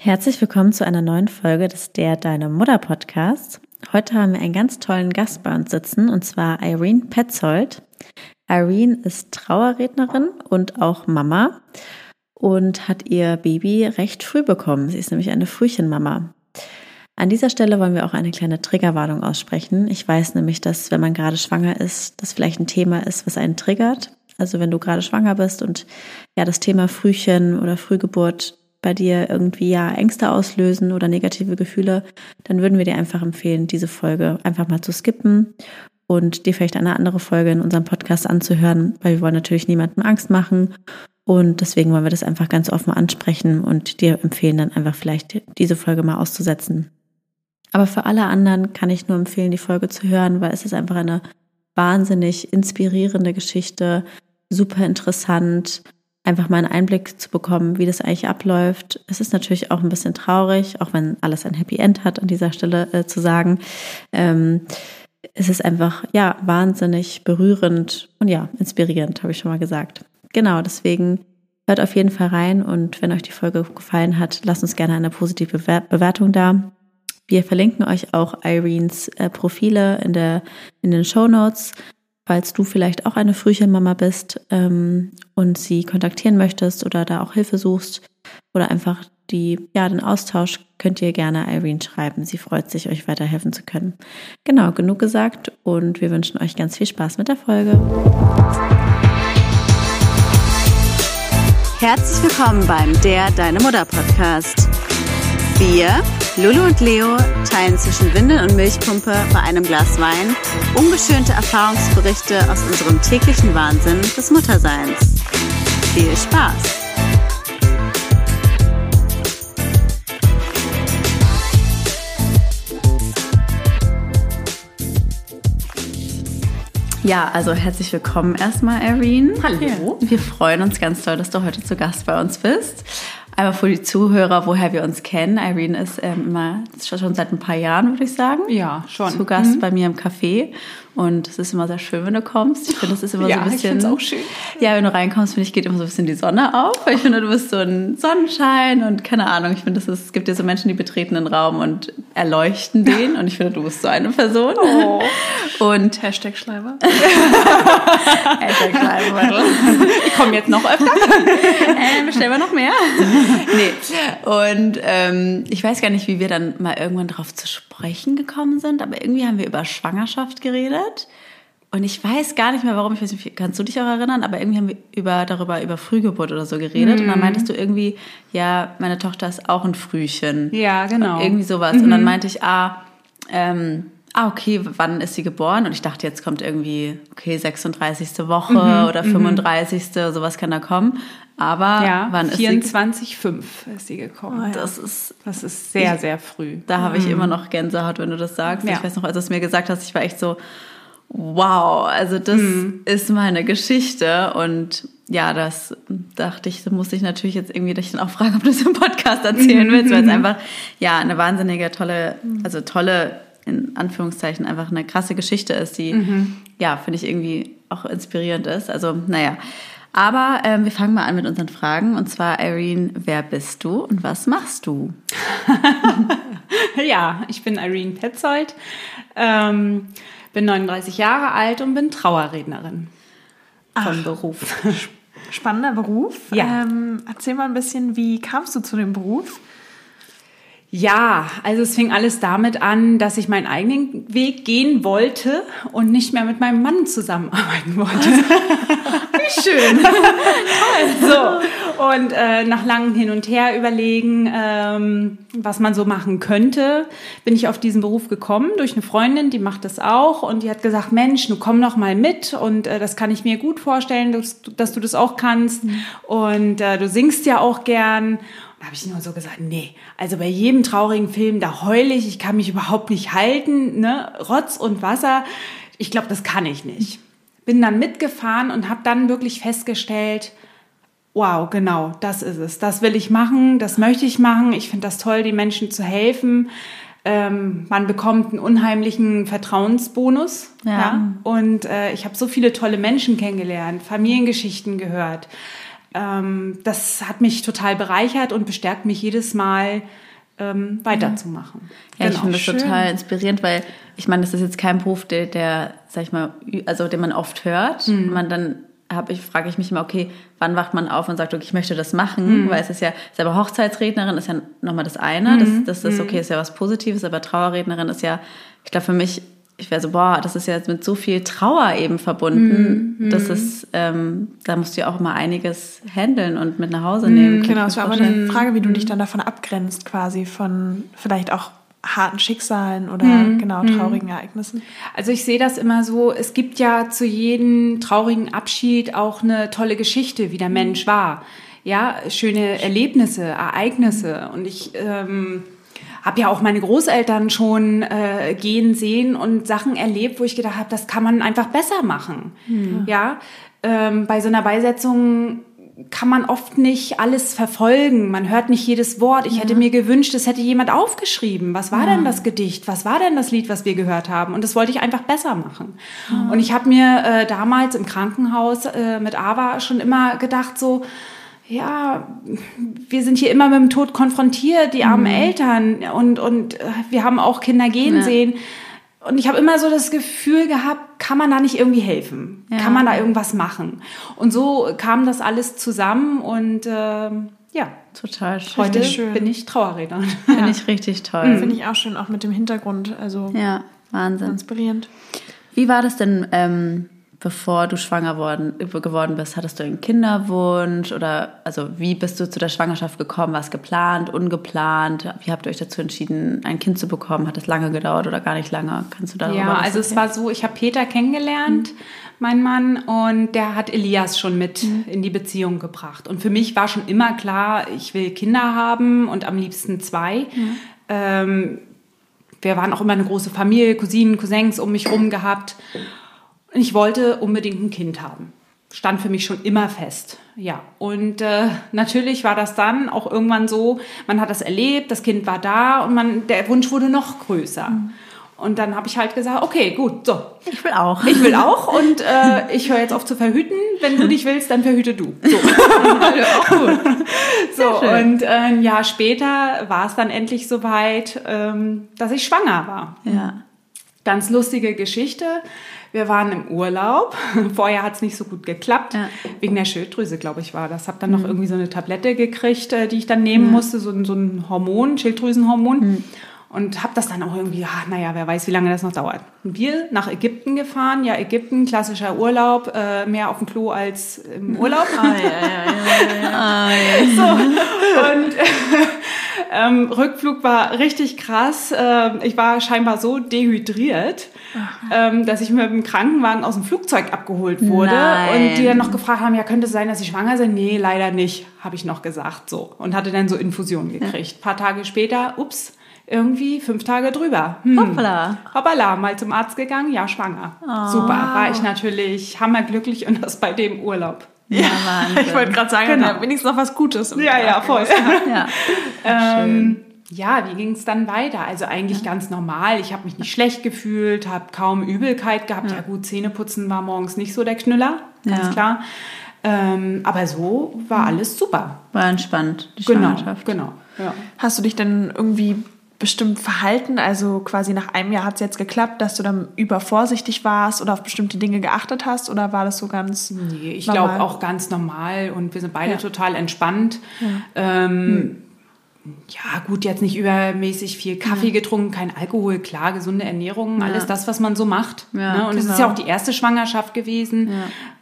Herzlich willkommen zu einer neuen Folge des Der Deine Mutter Podcasts. Heute haben wir einen ganz tollen Gast bei uns sitzen und zwar Irene Petzold. Irene ist Trauerrednerin und auch Mama und hat ihr Baby recht früh bekommen. Sie ist nämlich eine Frühchenmama. An dieser Stelle wollen wir auch eine kleine Triggerwarnung aussprechen. Ich weiß nämlich, dass wenn man gerade schwanger ist, das vielleicht ein Thema ist, was einen triggert. Also wenn du gerade schwanger bist und ja das Thema Frühchen oder Frühgeburt bei dir irgendwie ja Ängste auslösen oder negative Gefühle, dann würden wir dir einfach empfehlen, diese Folge einfach mal zu skippen und dir vielleicht eine andere Folge in unserem Podcast anzuhören, weil wir wollen natürlich niemandem Angst machen und deswegen wollen wir das einfach ganz offen ansprechen und dir empfehlen, dann einfach vielleicht diese Folge mal auszusetzen. Aber für alle anderen kann ich nur empfehlen, die Folge zu hören, weil es ist einfach eine wahnsinnig inspirierende Geschichte, super interessant, einfach mal einen Einblick zu bekommen, wie das eigentlich abläuft. Es ist natürlich auch ein bisschen traurig, auch wenn alles ein Happy End hat, an dieser Stelle äh, zu sagen. Ähm, es ist einfach, ja, wahnsinnig berührend und ja, inspirierend, habe ich schon mal gesagt. Genau, deswegen hört auf jeden Fall rein und wenn euch die Folge gefallen hat, lasst uns gerne eine positive Bewertung da. Wir verlinken euch auch Irenes äh, Profile in, der, in den Show Notes falls du vielleicht auch eine Frühchenmama bist ähm, und sie kontaktieren möchtest oder da auch Hilfe suchst oder einfach die, ja, den Austausch, könnt ihr gerne Irene schreiben. Sie freut sich, euch weiterhelfen zu können. Genau, genug gesagt und wir wünschen euch ganz viel Spaß mit der Folge. Herzlich willkommen beim Der Deine Mutter Podcast. Wir, Lulu und Leo, teilen zwischen Windel und Milchpumpe bei einem Glas Wein ungeschönte Erfahrungsberichte aus unserem täglichen Wahnsinn des Mutterseins. Viel Spaß! Ja, also herzlich willkommen erstmal, Irene. Hallo. Wir freuen uns ganz toll, dass du heute zu Gast bei uns bist. Einmal für die Zuhörer, woher wir uns kennen. Irene ist ähm, immer schon seit ein paar Jahren, würde ich sagen. Ja, schon. Zu Gast mhm. bei mir im Café. Und es ist immer sehr schön, wenn du kommst. Ich finde, es ist immer ja, so ein bisschen. Ich auch schön. Ja, wenn du reinkommst, finde ich, geht immer so ein bisschen die Sonne auf. Weil ich finde, du bist so ein Sonnenschein und keine Ahnung. Ich finde, es gibt ja so Menschen, die betreten den Raum und erleuchten den. Und ich finde, du bist so eine Person. Oh. Und Hashtag Schleiber. Hashtag Schleiber. Ich komme jetzt noch öfter. äh, bestellen wir noch mehr. nee. Und ähm, ich weiß gar nicht, wie wir dann mal irgendwann drauf zu sprechen gekommen sind, aber irgendwie haben wir über Schwangerschaft geredet. Und ich weiß gar nicht mehr, warum. Ich weiß nicht, kannst du dich auch erinnern? Aber irgendwie haben wir über, darüber über Frühgeburt oder so geredet. Mhm. Und dann mhm. meintest du irgendwie, ja, meine Tochter ist auch ein Frühchen. Ja, genau. Und irgendwie sowas. Mhm. Und dann mhm. meinte ich, ah, ähm, ah, okay, wann ist sie geboren? Und ich dachte, jetzt kommt irgendwie, okay, 36. Woche mhm. oder 35. Mhm. sowas kann da kommen. Aber ja, wann 24, ist sie? 5 ist sie gekommen. Oh, das ist das ist sehr ich, sehr früh. Da habe ich mhm. immer noch Gänsehaut, wenn du das sagst. Ja. Ich weiß noch, als du es mir gesagt hast, ich war echt so wow, also das mhm. ist meine Geschichte und ja, das dachte ich, so muss ich natürlich jetzt irgendwie dich dann auch fragen, ob du es im Podcast erzählen willst, weil es einfach ja eine wahnsinnige tolle, also tolle in Anführungszeichen einfach eine krasse Geschichte ist, die mhm. ja finde ich irgendwie auch inspirierend ist. Also naja, aber ähm, wir fangen mal an mit unseren Fragen. Und zwar, Irene, wer bist du und was machst du? ja, ich bin Irene Petzold, ähm, bin 39 Jahre alt und bin Trauerrednerin von Beruf. Spannender Beruf. Ja. Ähm, erzähl mal ein bisschen, wie kamst du zu dem Beruf? Ja, also es fing alles damit an, dass ich meinen eigenen Weg gehen wollte und nicht mehr mit meinem Mann zusammenarbeiten wollte. Wie schön. so, und äh, nach langem Hin und Her überlegen, ähm, was man so machen könnte, bin ich auf diesen Beruf gekommen durch eine Freundin, die macht das auch und die hat gesagt, Mensch, du komm noch mal mit und äh, das kann ich mir gut vorstellen, dass, dass du das auch kannst mhm. und äh, du singst ja auch gern da habe ich nur so gesagt, nee, also bei jedem traurigen Film, da heule ich, ich kann mich überhaupt nicht halten, ne? Rotz und Wasser. Ich glaube, das kann ich nicht. Bin dann mitgefahren und habe dann wirklich festgestellt, wow, genau, das ist es. Das will ich machen, das möchte ich machen. Ich finde das toll, den Menschen zu helfen. Ähm, man bekommt einen unheimlichen Vertrauensbonus. Ja. ja? Und äh, ich habe so viele tolle Menschen kennengelernt, Familiengeschichten gehört ähm, das hat mich total bereichert und bestärkt mich jedes Mal, ähm, weiterzumachen. Ja, ich Genau. finde das schön. total inspirierend, weil ich meine, das ist jetzt kein Beruf, der, der sag ich mal, also den man oft hört. Mhm. Man dann habe ich, frage ich mich immer, okay, wann wacht man auf und sagt, okay, ich möchte das machen, Mhm. weil es ist ja, selber Hochzeitsrednerin ist ja nochmal das eine, Mhm. das, das ist okay, ist ja was Positives, aber Trauerrednerin ist ja, ich glaube für mich, ich wäre so, boah, das ist ja jetzt mit so viel Trauer eben verbunden, Mhm. das ist, ähm, da musst du ja auch immer einiges handeln und mit nach Hause nehmen. Kann Genau, es war aber eine Frage, wie du dich dann davon abgrenzt, quasi von vielleicht auch harten Schicksalen oder Mhm. genau traurigen Ereignissen. Also ich sehe das immer so, es gibt ja zu jedem traurigen Abschied auch eine tolle Geschichte, wie der Mensch war. Ja, schöne Erlebnisse, Ereignisse. Und ich ähm, habe ja auch meine Großeltern schon äh, gehen sehen und Sachen erlebt, wo ich gedacht habe, das kann man einfach besser machen. Ja, ähm, bei so einer Beisetzung kann man oft nicht alles verfolgen. Man hört nicht jedes Wort. Ich hätte mir gewünscht, es hätte jemand aufgeschrieben. Was war denn das Gedicht? Was war denn das Lied, was wir gehört haben? Und das wollte ich einfach besser machen. Und ich habe mir äh, damals im Krankenhaus äh, mit Ava schon immer gedacht, so, ja, wir sind hier immer mit dem Tod konfrontiert, die armen Eltern. Und, und äh, wir haben auch Kinder gehen Ja. sehen. Und ich habe immer so das Gefühl gehabt, kann man da nicht irgendwie helfen? Ja. Kann man da irgendwas machen? Und so kam das alles zusammen und ähm, ja, Total schön. heute schön. bin ich Trauerrednerin. Finde ich richtig toll. Finde ich auch schön, auch mit dem Hintergrund, also Ja, Wahnsinn. inspirierend. Wie war das denn, ähm, bevor du schwanger worden, geworden bist? Hattest du einen Kinderwunsch oder also wie bist du zu der Schwangerschaft gekommen? War es geplant, ungeplant? Wie habt ihr euch dazu entschieden, ein Kind zu bekommen? Hat es lange gedauert oder gar nicht lange? Kannst du darüber Ja, also es war so, ich habe Peter kennengelernt, mein Mann, und der hat Elias schon mit in die Beziehung gebracht. Und für mich war schon immer klar, ich will Kinder haben und am liebsten zwei. Ähm, wir waren auch immer eine große Familie, Cousinen, Cousins um mich rum gehabt. Und ich wollte unbedingt ein Kind haben. Stand für mich schon immer fest. Ja, und äh, natürlich war das dann auch irgendwann so, man hat das erlebt, das Kind war da und man, der Wunsch wurde noch größer. Und dann habe ich halt gesagt, okay, gut, so, Ich will auch. ich will auch und äh, ich höre jetzt auf zu verhüten. Wenn du dich willst, dann verhüte du. So, so und äh, ein Jahr später war es dann endlich soweit, ähm, dass ich schwanger war. Ja. Ganz lustige Geschichte. Wir waren im Urlaub. Vorher hat es nicht so gut geklappt. Ja. Wegen der Schilddrüse, glaube ich, war das. Hab dann noch irgendwie so eine Tablette gekriegt, äh, die ich dann nehmen musste. So, so ein Hormon, Schilddrüsenhormon. Und habe das dann auch irgendwie, ah, naja, wer weiß, wie lange das noch dauert. Wir nach Ägypten gefahren. Ja, Ägypten, klassischer Urlaub. Äh, mehr auf dem Klo als im Urlaub. So, und ähm, Rückflug war richtig krass. Ähm, ich war scheinbar so dehydriert, ähm, dass ich mit dem Krankenwagen aus dem Flugzeug abgeholt wurde. Nein. Und die dann noch gefragt haben, ja, könnte es sein, dass Sie schwanger sind? Nee, leider nicht, habe ich noch gesagt. So. Und hatte dann so Infusionen gekriegt. Ein paar Tage später, ups, irgendwie fünf Tage drüber. Hm. Hoppala. Hoppala, mal zum Arzt gegangen, ja, schwanger. Super, war ich natürlich hammerglücklich und das bei dem Urlaub. Ja, Wahnsinn. Ich wollte gerade sagen, Genau. ja, wenigstens noch was Gutes. Ja, ja, voll. ja. Ähm, ja, wie ging es dann weiter? Also eigentlich ganz normal. Ich habe mich nicht schlecht gefühlt, habe kaum Übelkeit gehabt. Ja. gut, Zähneputzen war morgens nicht so der Knüller, ganz Ja. klar. Ähm, aber so war alles super. War entspannt, die Genau, Schwangerschaft. genau. Ja. Hast du dich denn irgendwie bestimmt verhalten? Also quasi nach einem Jahr hat es jetzt geklappt, dass du dann übervorsichtig warst oder auf bestimmte Dinge geachtet hast? Oder war das so ganz. Nee, ich glaube auch ganz normal und wir sind beide Ja. total entspannt. Ähm, Ja, gut, jetzt nicht übermäßig viel Kaffee getrunken, kein Alkohol, klar, gesunde Ernährung, alles das, was man so macht. Ja, ne? Und es ist genau. ja auch die erste Schwangerschaft gewesen.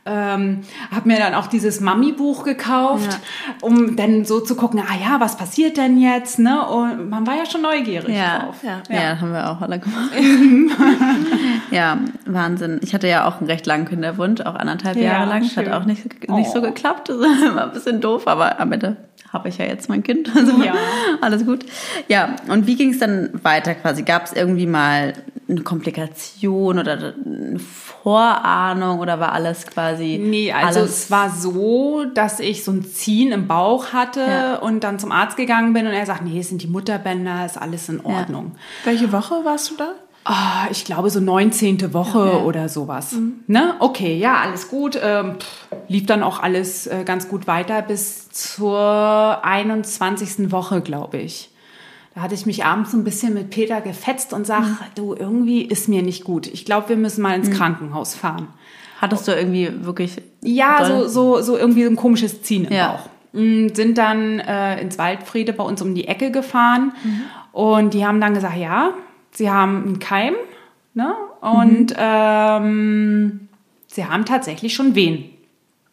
Ähm, hab mir dann auch dieses Mami-Buch gekauft, um dann so zu gucken, ah ja, was passiert denn jetzt? Ne? Und man war ja schon neugierig Ja. drauf. Ja. Ja. das haben wir auch alle gemacht. ja, Wahnsinn. Ich hatte ja auch einen recht langen Kinderwunsch, auch anderthalb Ja, Jahre lang. Das hat auch nicht, nicht so Oh. geklappt. Das war ein bisschen doof, aber am Ende habe ich ja jetzt mein Kind. Also Ja. alles gut. Ja, und wie ging es dann weiter quasi? Gab es irgendwie mal eine Komplikation oder eine Vorahnung oder war alles quasi Nee, also alles es war so, dass ich so ein Ziehen im Bauch hatte Ja. und dann zum Arzt gegangen bin und er sagt, nee, es sind die Mutterbänder, ist alles in Ordnung. Welche Woche warst du da? Ah, ich glaube so 19. Woche oder sowas. Ne? Okay, ja, alles gut. Ähm, pff, lief dann auch alles äh, ganz gut weiter bis zur 21. Woche, glaube ich. Da hatte ich mich abends so ein bisschen mit Peter gefetzt und sag, du, irgendwie ist mir nicht gut. Ich glaube, wir müssen mal ins Krankenhaus fahren. Hattest du irgendwie wirklich. Ja, doll- so, so, so irgendwie so ein komisches Ziehen im Ja. Bauch. Mm, Sind dann äh, ins Waldfriede bei uns um die Ecke gefahren und die haben dann gesagt, ja, sie haben einen Keim ne? und ähm, sie haben tatsächlich schon Wehen.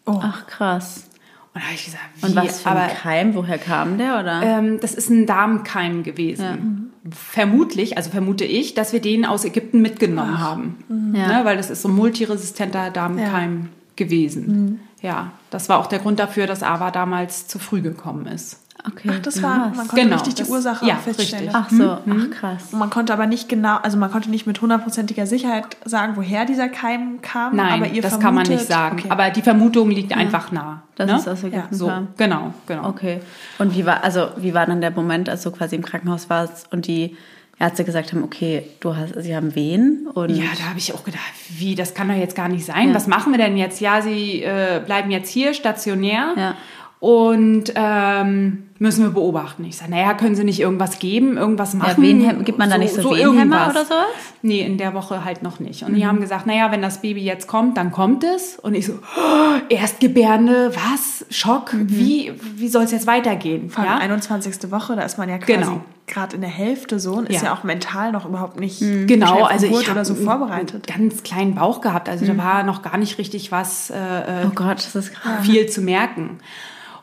Ach, krass. Und da habe ich gesagt, wie? Und was für aber ein Keim? Woher kam der? Oder? ähm, das ist ein Darmkeim gewesen. Vermutlich, also vermute ich, dass wir den aus Ägypten mitgenommen haben. Ja. Ne, weil das ist so ein multiresistenter Darmkeim gewesen. Ja, das war auch der Grund dafür, dass Ava damals zu früh gekommen ist. Okay. Ach, das war, man konnte Genau, richtig die das- Ursache ja, feststellen. richtig. Ach so, ach krass. Und man konnte aber nicht genau, also man konnte nicht mit hundertprozentiger Sicherheit sagen, woher dieser Keim kam. Nein, aber ihr das vermutet, kann man nicht sagen. Okay. Aber die Vermutung liegt einfach nah. Dass ne? es aus Ägypten so, kam. genau, genau. Okay. Und wie war, also wie war dann der Moment, als du quasi im Krankenhaus warst und die Ärzte gesagt haben, okay, du hast, sie haben Wehen und Ja, da habe ich auch gedacht, wie, das kann doch jetzt gar nicht sein. Ja. Was machen wir denn jetzt? Ja, sie äh, bleiben jetzt hier stationär Ja. Und ähm, müssen wir beobachten. Ich sage, naja, können Sie nicht irgendwas geben, irgendwas ja, machen? Wehenhem, gibt man da nicht so, Wehenhämmer irgendwas. oder sowas? Nee, in der Woche halt noch nicht. Und Mhm. die haben gesagt, naja, wenn das Baby jetzt kommt, dann kommt es. Und ich so, oh, Erstgebärende, was? Schock? Mhm. Wie, wie soll es jetzt weitergehen? Vor allem Ja? 21. Woche, da ist man ja quasi Genau. gerade in der Hälfte so und ist Ja. ja auch mental noch überhaupt nicht Genau, schnell also ich habe oder so vorbereitet. einen ganz kleinen Bauch gehabt. Also da war noch gar nicht richtig was äh, äh, Oh Gott, das ist krass. viel zu merken.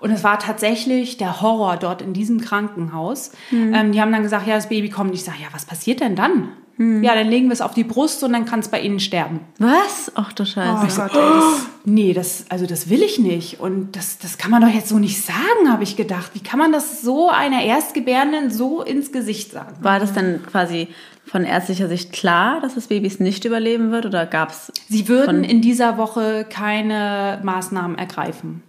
Und es war tatsächlich der Horror dort in diesem Krankenhaus. Hm. Ähm, die haben dann gesagt, ja, das Baby kommt. Ich sage, ja, was passiert denn dann? Hm. Ja, dann legen wir es auf die Brust und dann kann es bei Ihnen sterben. Was? Ach du Oh Scheiße. Gott, ey, das, Nee, das, also das will ich nicht. Und das, das kann man doch jetzt so nicht sagen, habe ich gedacht. Wie kann man das so einer Erstgebärenden so ins Gesicht sagen? War das dann quasi von ärztlicher Sicht klar, dass das Baby es nicht überleben wird oder gab es Sie würden in dieser Woche keine Maßnahmen ergreifen.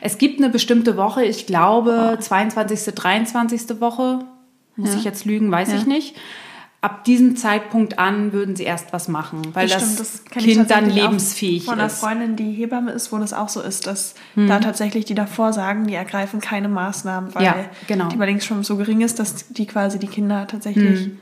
Es gibt eine bestimmte Woche, ich glaube 22., 23. Woche, muss Ja. ich jetzt lügen, weiß Ja. ich nicht. Ab diesem Zeitpunkt an würden sie erst was machen, weil das, stimmt, das Kind dann lebensfähig Von einer ist. Freundin, die Hebamme ist, wo das auch so ist, dass Hm. da tatsächlich die davor sagen, die ergreifen keine Maßnahmen, weil Ja, genau. die Überlebensschwimmen so gering ist, dass die quasi die Kinder tatsächlich Hm.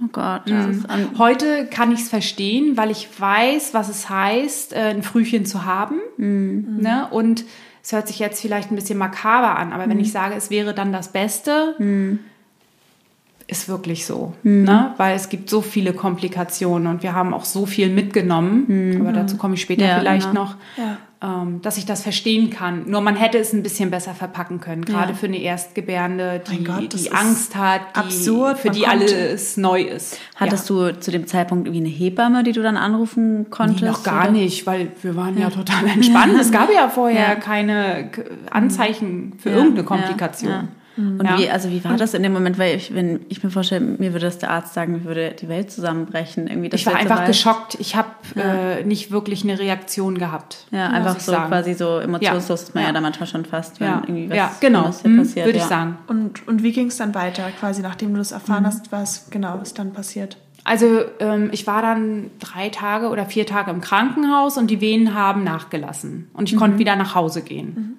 Oh Gott, das ist an, Heute kann ich es verstehen, weil ich weiß, was es heißt, äh, ein Frühchen zu haben. Mhm. Ne? Und es hört sich jetzt vielleicht ein bisschen makaber an, aber Mhm. wenn ich sage, es wäre dann das Beste, ist wirklich so. Mhm. Ne? Weil es gibt so viele Komplikationen und wir haben auch so viel mitgenommen. Aber dazu komme ich später Mhm. Ja, vielleicht genau. noch. Ja. Ähm, dass ich das verstehen kann. Nur man hätte es ein bisschen besser verpacken können, gerade Ja. für eine Erstgebärende, die, Gott, die Angst hat, die, absurd. für die alles neu ist. Hattest du zu dem Zeitpunkt irgendwie eine Hebamme, die du dann anrufen konntest? Nee, noch gar oder? nicht, weil wir waren ja, total entspannt. Es gab ja vorher Ja. keine Anzeichen für Ja, irgendeine ja, Komplikation. Ja. Und Ja. wie, also wie war das in dem Moment? Weil ich, wenn ich mir vorstelle, mir würde das der Arzt sagen, mir würde die Welt zusammenbrechen. Irgendwie, Ich war einfach weit- geschockt. Ich habe äh, nicht wirklich eine Reaktion gehabt. Ja, einfach so sagen. quasi so emotionslos Ja, ist man ja. ja. da manchmal schon fast, wenn Ja, irgendwie was ja genau, Schlimmes hier hm, passiert. würde ja. ich sagen. Und, und wie ging es dann weiter, quasi nachdem du das erfahren Mhm. hast, was genau ist dann passiert? Also ähm, ich war dann drei Tage oder vier Tage im Krankenhaus und die Venen haben nachgelassen. Und ich Mhm. konnte wieder nach Hause gehen.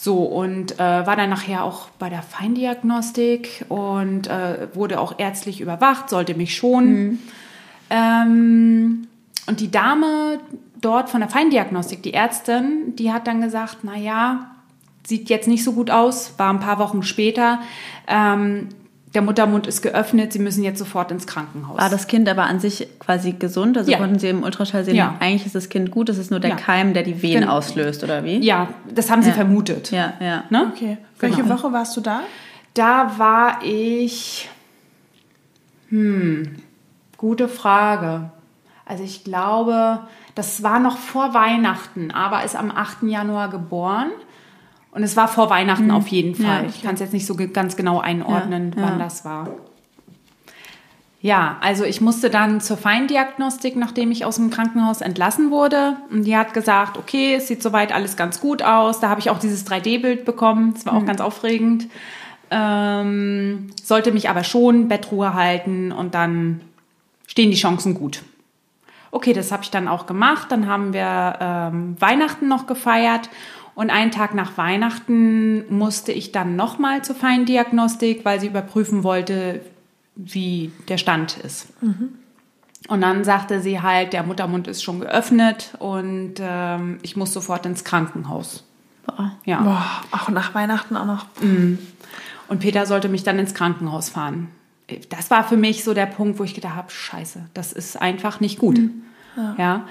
So, und äh, war dann nachher auch bei der Feindiagnostik und äh, wurde auch ärztlich überwacht, sollte mich schonen. Mhm. Ähm, und die Dame dort von der Feindiagnostik, die Ärztin, die hat dann gesagt, na ja, sieht jetzt nicht so gut aus, war ein paar Wochen später. Ähm, der Muttermund ist geöffnet, Sie müssen jetzt sofort ins Krankenhaus. War das Kind aber an sich quasi gesund? Also Ja. konnten Sie im Ultraschall sehen, Ja. eigentlich ist das Kind gut, es ist nur der Ja. Keim, der die Wehen Genau. auslöst, oder wie? Ja, das haben sie Ja. vermutet. Ja, ja. Ne? Okay. Welche Genau. Woche warst du da? Da war ich. Hm, gute Frage. Also ich glaube, das war noch vor Weihnachten, aber ist am 8. Januar geboren. Und es war vor Weihnachten auf jeden Fall. Ja, Ich kann es jetzt nicht so ganz genau einordnen, Ja, ja. wann das war. Ja, also ich musste dann zur Feindiagnostik, nachdem ich aus dem Krankenhaus entlassen wurde. Und die hat gesagt, okay, es sieht soweit alles ganz gut aus. Da habe ich auch dieses 3D-Bild bekommen. Das war auch ganz aufregend. Ähm, sollte mich aber schon Bettruhe halten und dann stehen die Chancen gut. Okay, das habe ich dann auch gemacht. Dann haben wir ähm, Weihnachten noch gefeiert. Und einen Tag nach Weihnachten musste ich dann nochmal zur Feindiagnostik, weil sie überprüfen wollte, wie der Stand ist. Und dann sagte sie halt, der Muttermund ist schon geöffnet und ähm, ich muss sofort ins Krankenhaus. Boah. Ja. Boah, auch nach Weihnachten auch noch. Und Peter sollte mich dann ins Krankenhaus fahren. Das war für mich so der Punkt, wo ich gedacht habe, scheiße, das ist einfach nicht gut. Ja.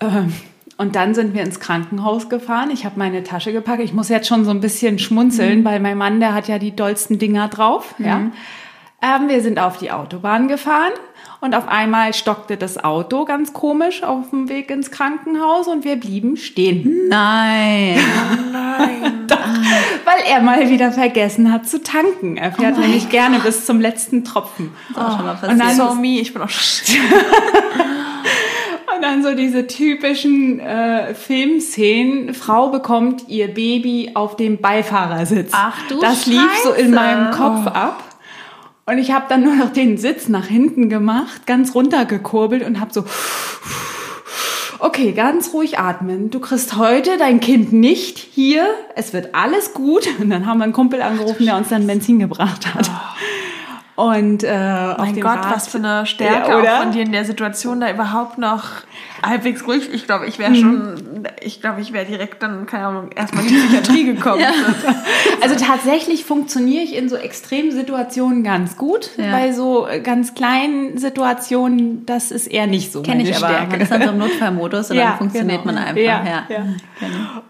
Ähm, Und dann sind wir ins Krankenhaus gefahren. Ich habe meine Tasche gepackt. Ich muss jetzt schon so ein bisschen schmunzeln, weil mein Mann, der hat ja die dollsten Dinger drauf. Ja. Ähm, wir sind auf die Autobahn gefahren und auf einmal stockte das Auto ganz komisch auf dem Weg ins Krankenhaus und wir blieben stehen. Nein. Weil er mal wieder vergessen hat zu tanken. Er fährt nämlich gerne bis zum letzten Tropfen. Ist auch schon mal Und passiert. dann- So me, ich bin auch schon. Und dann so diese typischen äh, Filmszenen. Frau bekommt ihr Baby auf dem Beifahrersitz. Ach du Das lief so in meinem Kopf ab. Und ich habe dann nur noch den Sitz nach hinten gemacht, ganz runtergekurbelt und habe so, okay, ganz ruhig atmen. Du kriegst heute dein Kind nicht hier. Es wird alles gut. Und dann haben wir einen Kumpel angerufen, der uns dann Benzin gebracht hat. Und äh, Mein Gott, Rad- was für eine Stärke Ja, auch oder? von dir in der Situation, da überhaupt noch halbwegs ruhig. Ich glaube, ich wäre Mhm. schon, ich glaube, ich wäre direkt dann, keine Ahnung, erstmal in die Psychiatrie gekommen. Also tatsächlich funktioniere ich in so extremen Situationen ganz gut. Ja. Bei so äh, ganz kleinen Situationen, das ist eher nicht so Kenne ich aber. Stärke. Man ist dann so im Notfallmodus und Ja, dann funktioniert genau. man einfach. Ja, Ja, ja.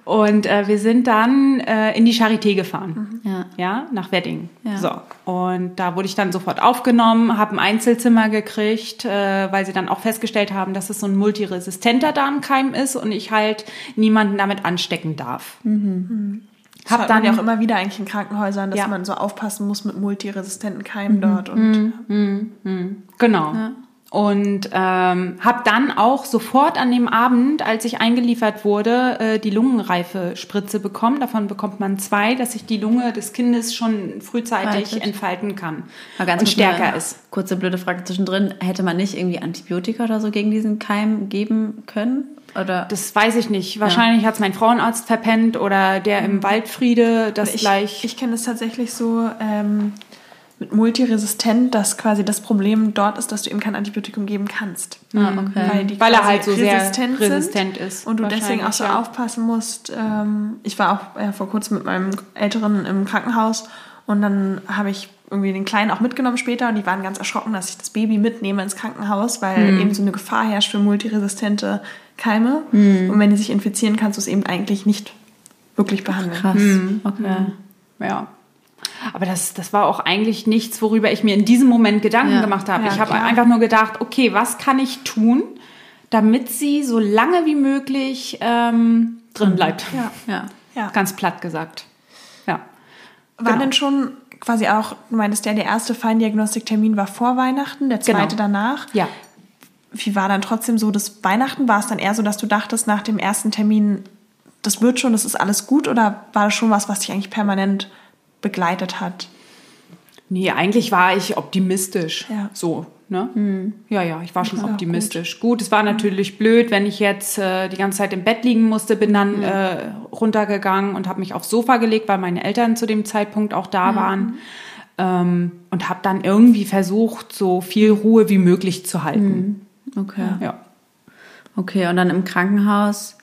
Und äh, wir sind dann äh, in die Charité gefahren. Ja. Ja, nach Wedding. Ja. So. Und da wurde ich dann sofort aufgenommen, habe ein Einzelzimmer gekriegt, äh, weil sie dann auch festgestellt haben, dass es so ein multiresistenter Darmkeim ist und ich halt niemanden damit anstecken darf. Das Hab dann ja auch immer wieder eigentlich in Krankenhäusern, dass Ja. man so aufpassen muss mit multiresistenten Keimen dort. Und Genau. Und ähm, habe dann auch sofort an dem Abend, als ich eingeliefert wurde, äh, die Lungenreife-Spritze bekommen. Davon bekommt man zwei, dass sich die Lunge des Kindes schon frühzeitig Faltet. entfalten kann und stärker eine ist. Kurze blöde Frage zwischendrin. Hätte man nicht irgendwie Antibiotika oder so gegen diesen Keim geben können? Oder? Das weiß ich nicht. Wahrscheinlich hat's mein Frauenarzt verpennt oder der im Waldfriede das ich, gleich. ich kenne es tatsächlich so ähm, mit multiresistent, dass quasi das Problem dort ist, dass du ihm kein Antibiotikum geben kannst. ah, okay. Weil, die Weil er halt so sehr resistent resistent sind ist, Und du deswegen auch so ja. aufpassen musst. Ähm, ich war auch äh, vor kurzem mit meinem Älteren im Krankenhaus und dann habe ich irgendwie den Kleinen auch mitgenommen später und die waren ganz erschrocken, dass ich das Baby mitnehme ins Krankenhaus, weil Hm. eben so eine Gefahr herrscht für multiresistente Keime. Hm. Und wenn die sich infizieren, kannst du es eben eigentlich nicht wirklich behandeln. Krass. Hm. Okay. Ja. Aber das, das war auch eigentlich nichts, worüber ich mir in diesem Moment Gedanken Ja. gemacht habe. Ja, ich habe einfach nur gedacht, okay, was kann ich tun, damit sie so lange wie möglich ähm, drin bleibt. Ja. Ja. Ja. Ganz platt gesagt. Ja. War Genau. denn schon quasi auch, du meintest ja, der erste Feindiagnostiktermin war vor Weihnachten, der zweite Genau. danach. Ja. Wie war dann trotzdem so das Weihnachten? War es dann eher so, dass du dachtest nach dem ersten Termin, das wird schon, das ist alles gut? Oder war das schon was, was dich eigentlich permanent begleitet hat? Nee, eigentlich war ich optimistisch. Ja. So, ne? Ja, ja, ich war schon auch optimistisch. Gut. es war natürlich blöd, wenn ich jetzt äh, die ganze Zeit im Bett liegen musste, bin dann äh, runtergegangen und habe mich aufs Sofa gelegt, weil meine Eltern zu dem Zeitpunkt auch da waren. Ähm, und habe dann irgendwie versucht, so viel Ruhe wie möglich zu halten. Okay. Ja. Okay, und dann im Krankenhaus,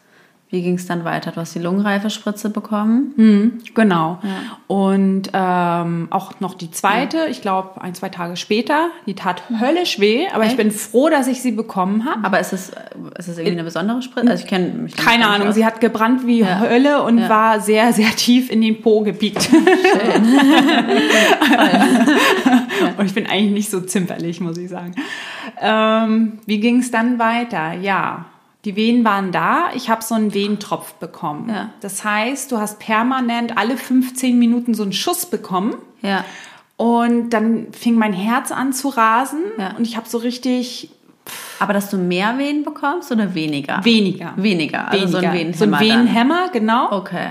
wie ging es dann weiter? Du hast die Lungenreifespritze bekommen. Mhm, genau. Und ähm, auch noch die zweite, ich glaube ein, zwei Tage später, die tat höllisch weh, aber ich Echt? bin froh, dass ich sie bekommen habe. Aber ist es, ist es irgendwie eine besondere Spritze? Also ich kenne mich Keine Ahnung, aus. sie hat gebrannt wie Ja. Hölle und Ja. war sehr, sehr tief in den Po gebiegt. und ich bin eigentlich nicht so zimperlich, muss ich sagen. Ähm, wie ging es dann weiter? Ja, die Wehen waren da. Ich habe so einen Wehentropf bekommen. Ja. Das heißt, du hast permanent alle 15 Minuten so einen Schuss bekommen. Ja. Und dann fing mein Herz an zu rasen Ja. und ich habe so richtig Aber dass du mehr Wehen bekommst oder weniger? weniger. Weniger. Also so ein Weniger. Wehenhämmer. So ein. Wehenhämmer, genau. Okay.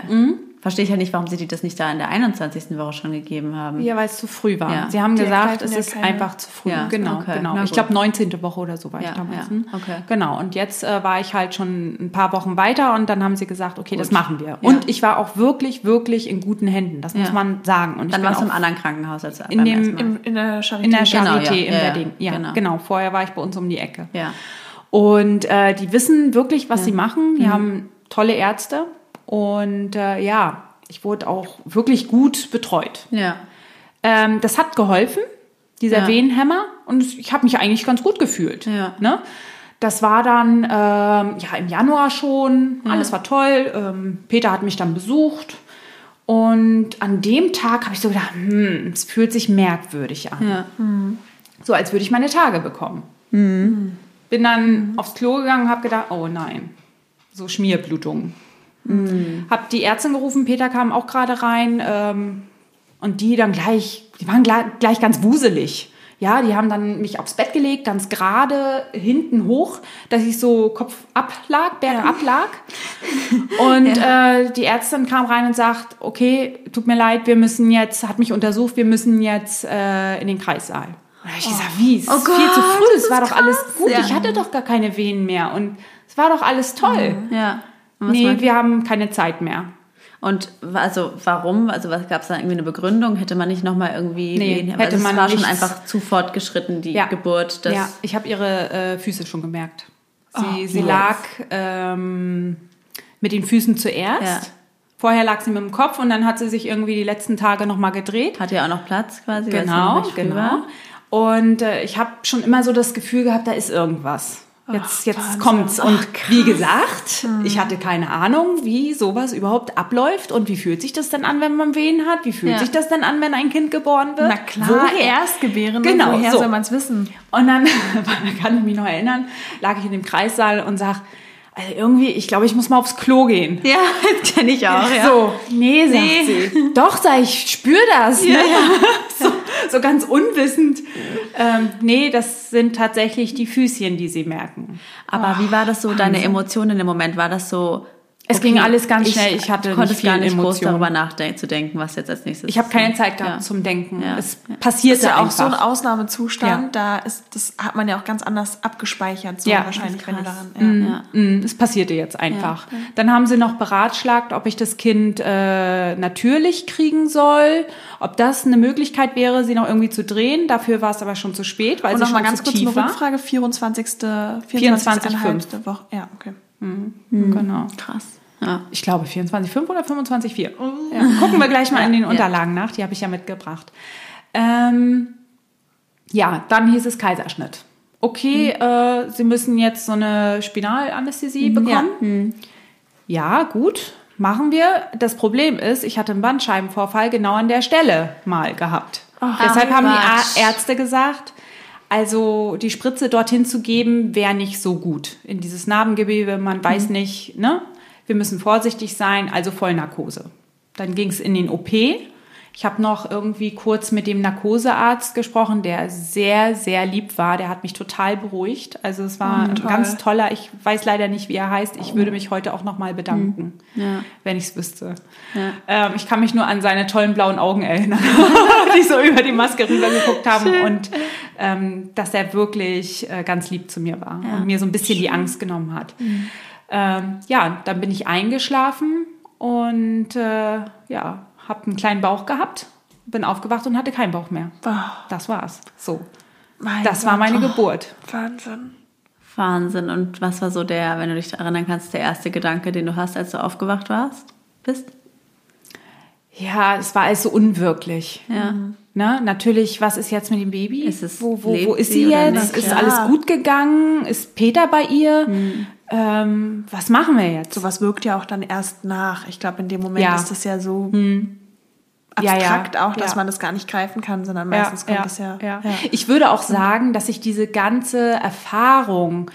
Verstehe ich ja nicht, warum sie die das nicht da in der 21. Woche schon gegeben haben. Ja, weil es zu früh war. Ja. Sie haben Die gesagt, es ist keine- einfach zu früh. Ja, genau, okay. genau. Na Ich glaube 19. Woche oder so war Ja, ich damals. ja, okay. Genau. Und jetzt äh, war ich halt schon ein paar Wochen weiter und dann haben sie gesagt, okay, das Gut. machen wir. Ja. Und ich war auch wirklich, wirklich in guten Händen. Das muss man sagen. Und Dann warst du im anderen Krankenhaus als In dem-. Im, in der Charité. in der Genau, Charité ja. im Ja, ja. Wedding. Ja, Genau. genau. Vorher war ich bei uns um die Ecke. ja. Und äh, die wissen wirklich, was sie machen. Die haben tolle Ärzte. Und äh, ja, ich wurde auch wirklich gut betreut. Ja. Ähm, das hat geholfen, dieser Ja. Wehenhämmer. Und ich habe mich eigentlich ganz gut gefühlt. Ja. Ne? Das war dann ähm, ja im Januar schon. Alles war toll. Ähm, Peter hat mich dann besucht. Und an dem Tag habe ich so gedacht, hm, es fühlt sich merkwürdig an. Ja. So als würde ich meine Tage bekommen. Bin dann aufs Klo gegangen und habe gedacht, oh nein, so Schmierblutungen. Hab die Ärztin gerufen, Peter kam auch gerade rein ähm, und die dann gleich, die waren gleich, gleich ganz wuselig. Ja, die haben dann mich aufs Bett gelegt, ganz gerade hinten hoch, dass ich so Kopf ab lag, bergab lag. Und äh, die Ärztin kam rein und sagt, okay, tut mir leid, wir müssen jetzt, hat mich untersucht, wir müssen jetzt äh, in den Kreissaal. Und da ich gesagt, wie? Es ist Oh viel zu früh, es war doch alles krass. gut, Ja. ich hatte doch gar keine Venen mehr und es war doch alles toll. Ja. Was Nee, wir haben keine Zeit mehr. Und also warum? Also was gab es da irgendwie eine Begründung? Hätte man nicht nochmal irgendwie Nee, wen- hätte man es war schon nichts. einfach zu fortgeschritten, die Ja. Geburt. Ja, ich habe ihre äh, Füße schon gemerkt. Sie, Oh, sie lag ähm, mit den Füßen zuerst. Ja. Vorher lag sie mit dem Kopf und dann hat sie sich irgendwie die letzten Tage nochmal gedreht. Hat ja auch noch Platz quasi. Genau, genau. war. Und äh, ich habe schon immer so das Gefühl gehabt, da ist irgendwas. Jetzt, jetzt Wahnsinn. kommt's. Und wie gesagt, ich hatte keine Ahnung, wie sowas überhaupt abläuft und wie fühlt sich das denn an, wenn man Wehen hat? Wie fühlt Ja. sich das denn an, wenn ein Kind geboren wird? Na klar, Woher? Erstgebärende. Genau, Woher so. soll man es wissen? Und dann, da kann ich mich noch erinnern, lag ich in dem Kreissaal und sag, also irgendwie, ich glaube, ich muss mal aufs Klo gehen. Ja, das kenne ich auch. Ja. So, nee, sagt Nee. sie. Doch, sag ich, spür das. ne? so, so ganz unwissend. Ähm, nee, das sind tatsächlich die Füßchen, die sie merken. Aber wie war das so, deine Emotionen in dem Moment? War das so... Es ging alles ganz schnell. Ich hatte du konntest nicht viel gar nicht groß Emotionen. darüber nachdenken, zu denken, was jetzt als nächstes Ich habe keine Zeit gehabt Ja. zum Denken. Ja. Es Ja. passierte ist ja auch einfach. so ein Ausnahmezustand, Ja. da ist, das hat man ja auch ganz anders abgespeichert, so Ja, wahrscheinlich, wenn du daran. Ja. Ja. Mm, Es passierte jetzt einfach. Dann haben sie noch beratschlagt, ob ich das Kind äh, natürlich kriegen soll, ob das eine Möglichkeit wäre, sie noch irgendwie zu drehen. Dafür war es aber schon zu spät, weil Und sie nochmal schon ganz zu kurz tief eine war. Rückfrage, 24. 24,5. 24,5. Woche. Ja, okay. Genau. Krass. Ja. Ich glaube 24,5 oder 25,4. Ja, gucken wir gleich mal in den Unterlagen nach. Die habe ich ja mitgebracht. Ähm, ja, dann hieß es Kaiserschnitt. Okay, äh, Sie müssen jetzt so eine Spinalanästhesie bekommen. Ja, gut, machen wir. Das Problem ist, ich hatte einen Bandscheibenvorfall genau an der Stelle mal gehabt. Deshalb haben Quatsch. die Ärzte gesagt, also die Spritze dorthin zu geben, wäre nicht so gut. In dieses Narbengewebe, man weiß nicht, ne? Wir müssen vorsichtig sein, also Vollnarkose. Dann ging es in den OP. Ich habe noch irgendwie kurz mit dem Narkosearzt gesprochen, der sehr, sehr lieb war. Der hat mich total beruhigt. Also es war ein toll. ganz toller, ich weiß leider nicht, wie er heißt. Ich würde mich heute auch nochmal bedanken, Ja. wenn ich es wüsste. Ja. Ähm, ich kann mich nur an seine tollen blauen Augen erinnern, die so über die Maske rübergeguckt haben und ähm, dass er wirklich äh, ganz lieb zu mir war und mir so ein bisschen die Angst genommen hat. Ähm, ja, dann bin ich eingeschlafen und äh, ja, habe einen kleinen Bauch gehabt, bin aufgewacht und hatte keinen Bauch mehr. Ah, Das war's. So, mein das war Gott. meine Geburt. Wahnsinn. Wahnsinn. Und was war so der, wenn du dich erinnern kannst, der erste Gedanke, den du hast, als du aufgewacht warst? Bist? Ja, es war alles so unwirklich. Ja. Ne? Natürlich, was ist jetzt mit dem Baby? Ist es- wo, wo, wo ist sie sie jetzt? Ist alles gut gegangen? Ist Peter bei ihr? Hm. Ähm, was machen wir jetzt? Sowas wirkt ja auch dann erst nach. Ich glaube, in dem Moment Ja. ist das ja so Ja, abstrakt ja, auch, dass ja. man das gar nicht greifen kann, sondern meistens kommt es ja. ja. Ich würde auch sagen, dass ich diese ganze Erfahrung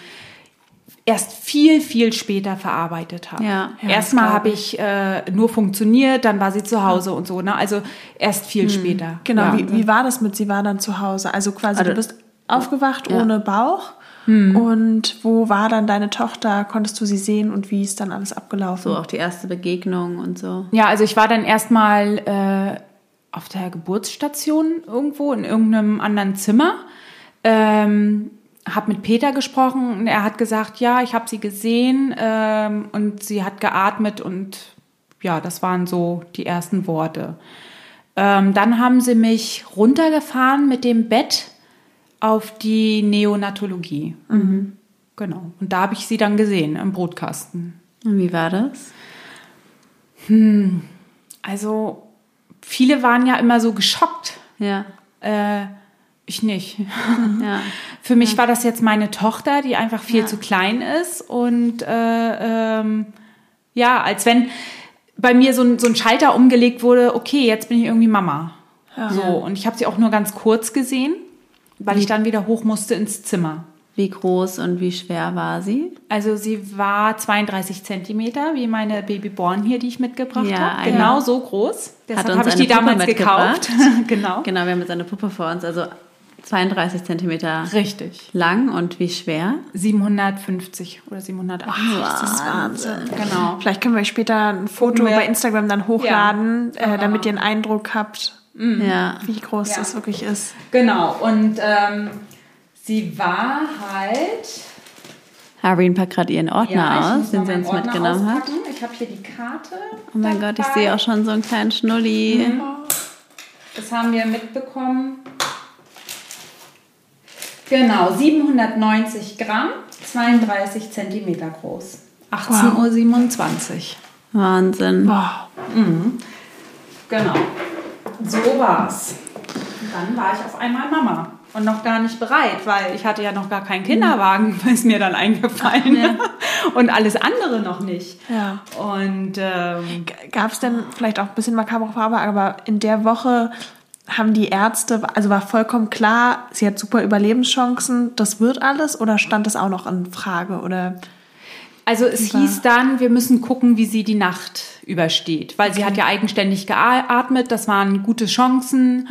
erst viel, viel später verarbeitet habe. Ja. Ja, Erstmal habe ich äh, nur funktioniert, dann war sie zu Hause und so. Ne? Also erst viel später. Genau, ja. wie, wie war das mit, sie war dann zu Hause? Also quasi, Also- du bist aufgewacht Ja. ohne Bauch Und wo war dann deine Tochter? Konntest du sie sehen und wie ist dann alles abgelaufen? So auch die erste Begegnung und so. Ja, also ich war dann erstmal äh, auf der Geburtsstation irgendwo in irgendeinem anderen Zimmer. Ähm, habe mit Peter gesprochen und er hat gesagt, ja, ich habe sie gesehen ähm, und sie hat geatmet und ja, das waren so die ersten Worte. Ähm, dann haben sie mich runtergefahren mit dem Bett auf die Neonatologie. Genau. Und da habe ich sie dann gesehen im Brutkasten. Und wie war das? Also viele waren ja immer so geschockt. Ja. Äh, ich nicht. Ja. Für mich war das jetzt meine Tochter, die einfach viel zu klein ist. Und äh, ähm, ja, als wenn bei mir so ein, so ein Schalter umgelegt wurde, okay, jetzt bin ich irgendwie Mama. So, und ich habe sie auch nur ganz kurz gesehen, weil ich dann wieder hoch musste ins Zimmer. Wie groß und wie schwer war sie? Also sie war 32 Zentimeter, wie meine Babyborn hier, die ich mitgebracht Ja, habe. ja. Genau so groß. Deshalb habe ich die damals Puppe gekauft. mitgebracht. genau. Genau, wir haben jetzt eine Puppe vor uns, also 32 Zentimeter Richtig. lang und wie schwer? 750 oder 780. das ist Wahnsinn. Genau. Vielleicht können wir euch später ein Foto bei Instagram dann hochladen, Ja. äh, damit ihr einen Eindruck habt, Ja. wie groß Ja. das wirklich ist. Genau. Und ähm, sie war halt. Irene packt gerade ihren Ordner ich aus, den sie uns Ordner mitgenommen hat. auspacken. Ich habe hier die Karte. Oh mein Gott, ich sehe auch schon so einen kleinen Schnulli. Das haben wir mitbekommen. Genau, 790 Gramm, 32 Zentimeter groß. 18.27 Uhr. Wahnsinn. Boah. Genau. So war's. Und dann war ich auf einmal Mama. Und noch gar nicht bereit, weil ich hatte ja noch gar keinen Kinderwagen, ist mir dann eingefallen. Und alles andere noch nicht. Ja. Und ähm, Gab es denn vielleicht auch ein bisschen makabere Farbe, aber in der Woche haben die Ärzte, also war vollkommen klar, sie hat super Überlebenschancen, das wird alles oder stand das auch noch in Frage oder Also es hieß dann, wir müssen gucken, wie sie die Nacht übersteht, weil sie hat ja eigenständig geatmet, das waren gute Chancen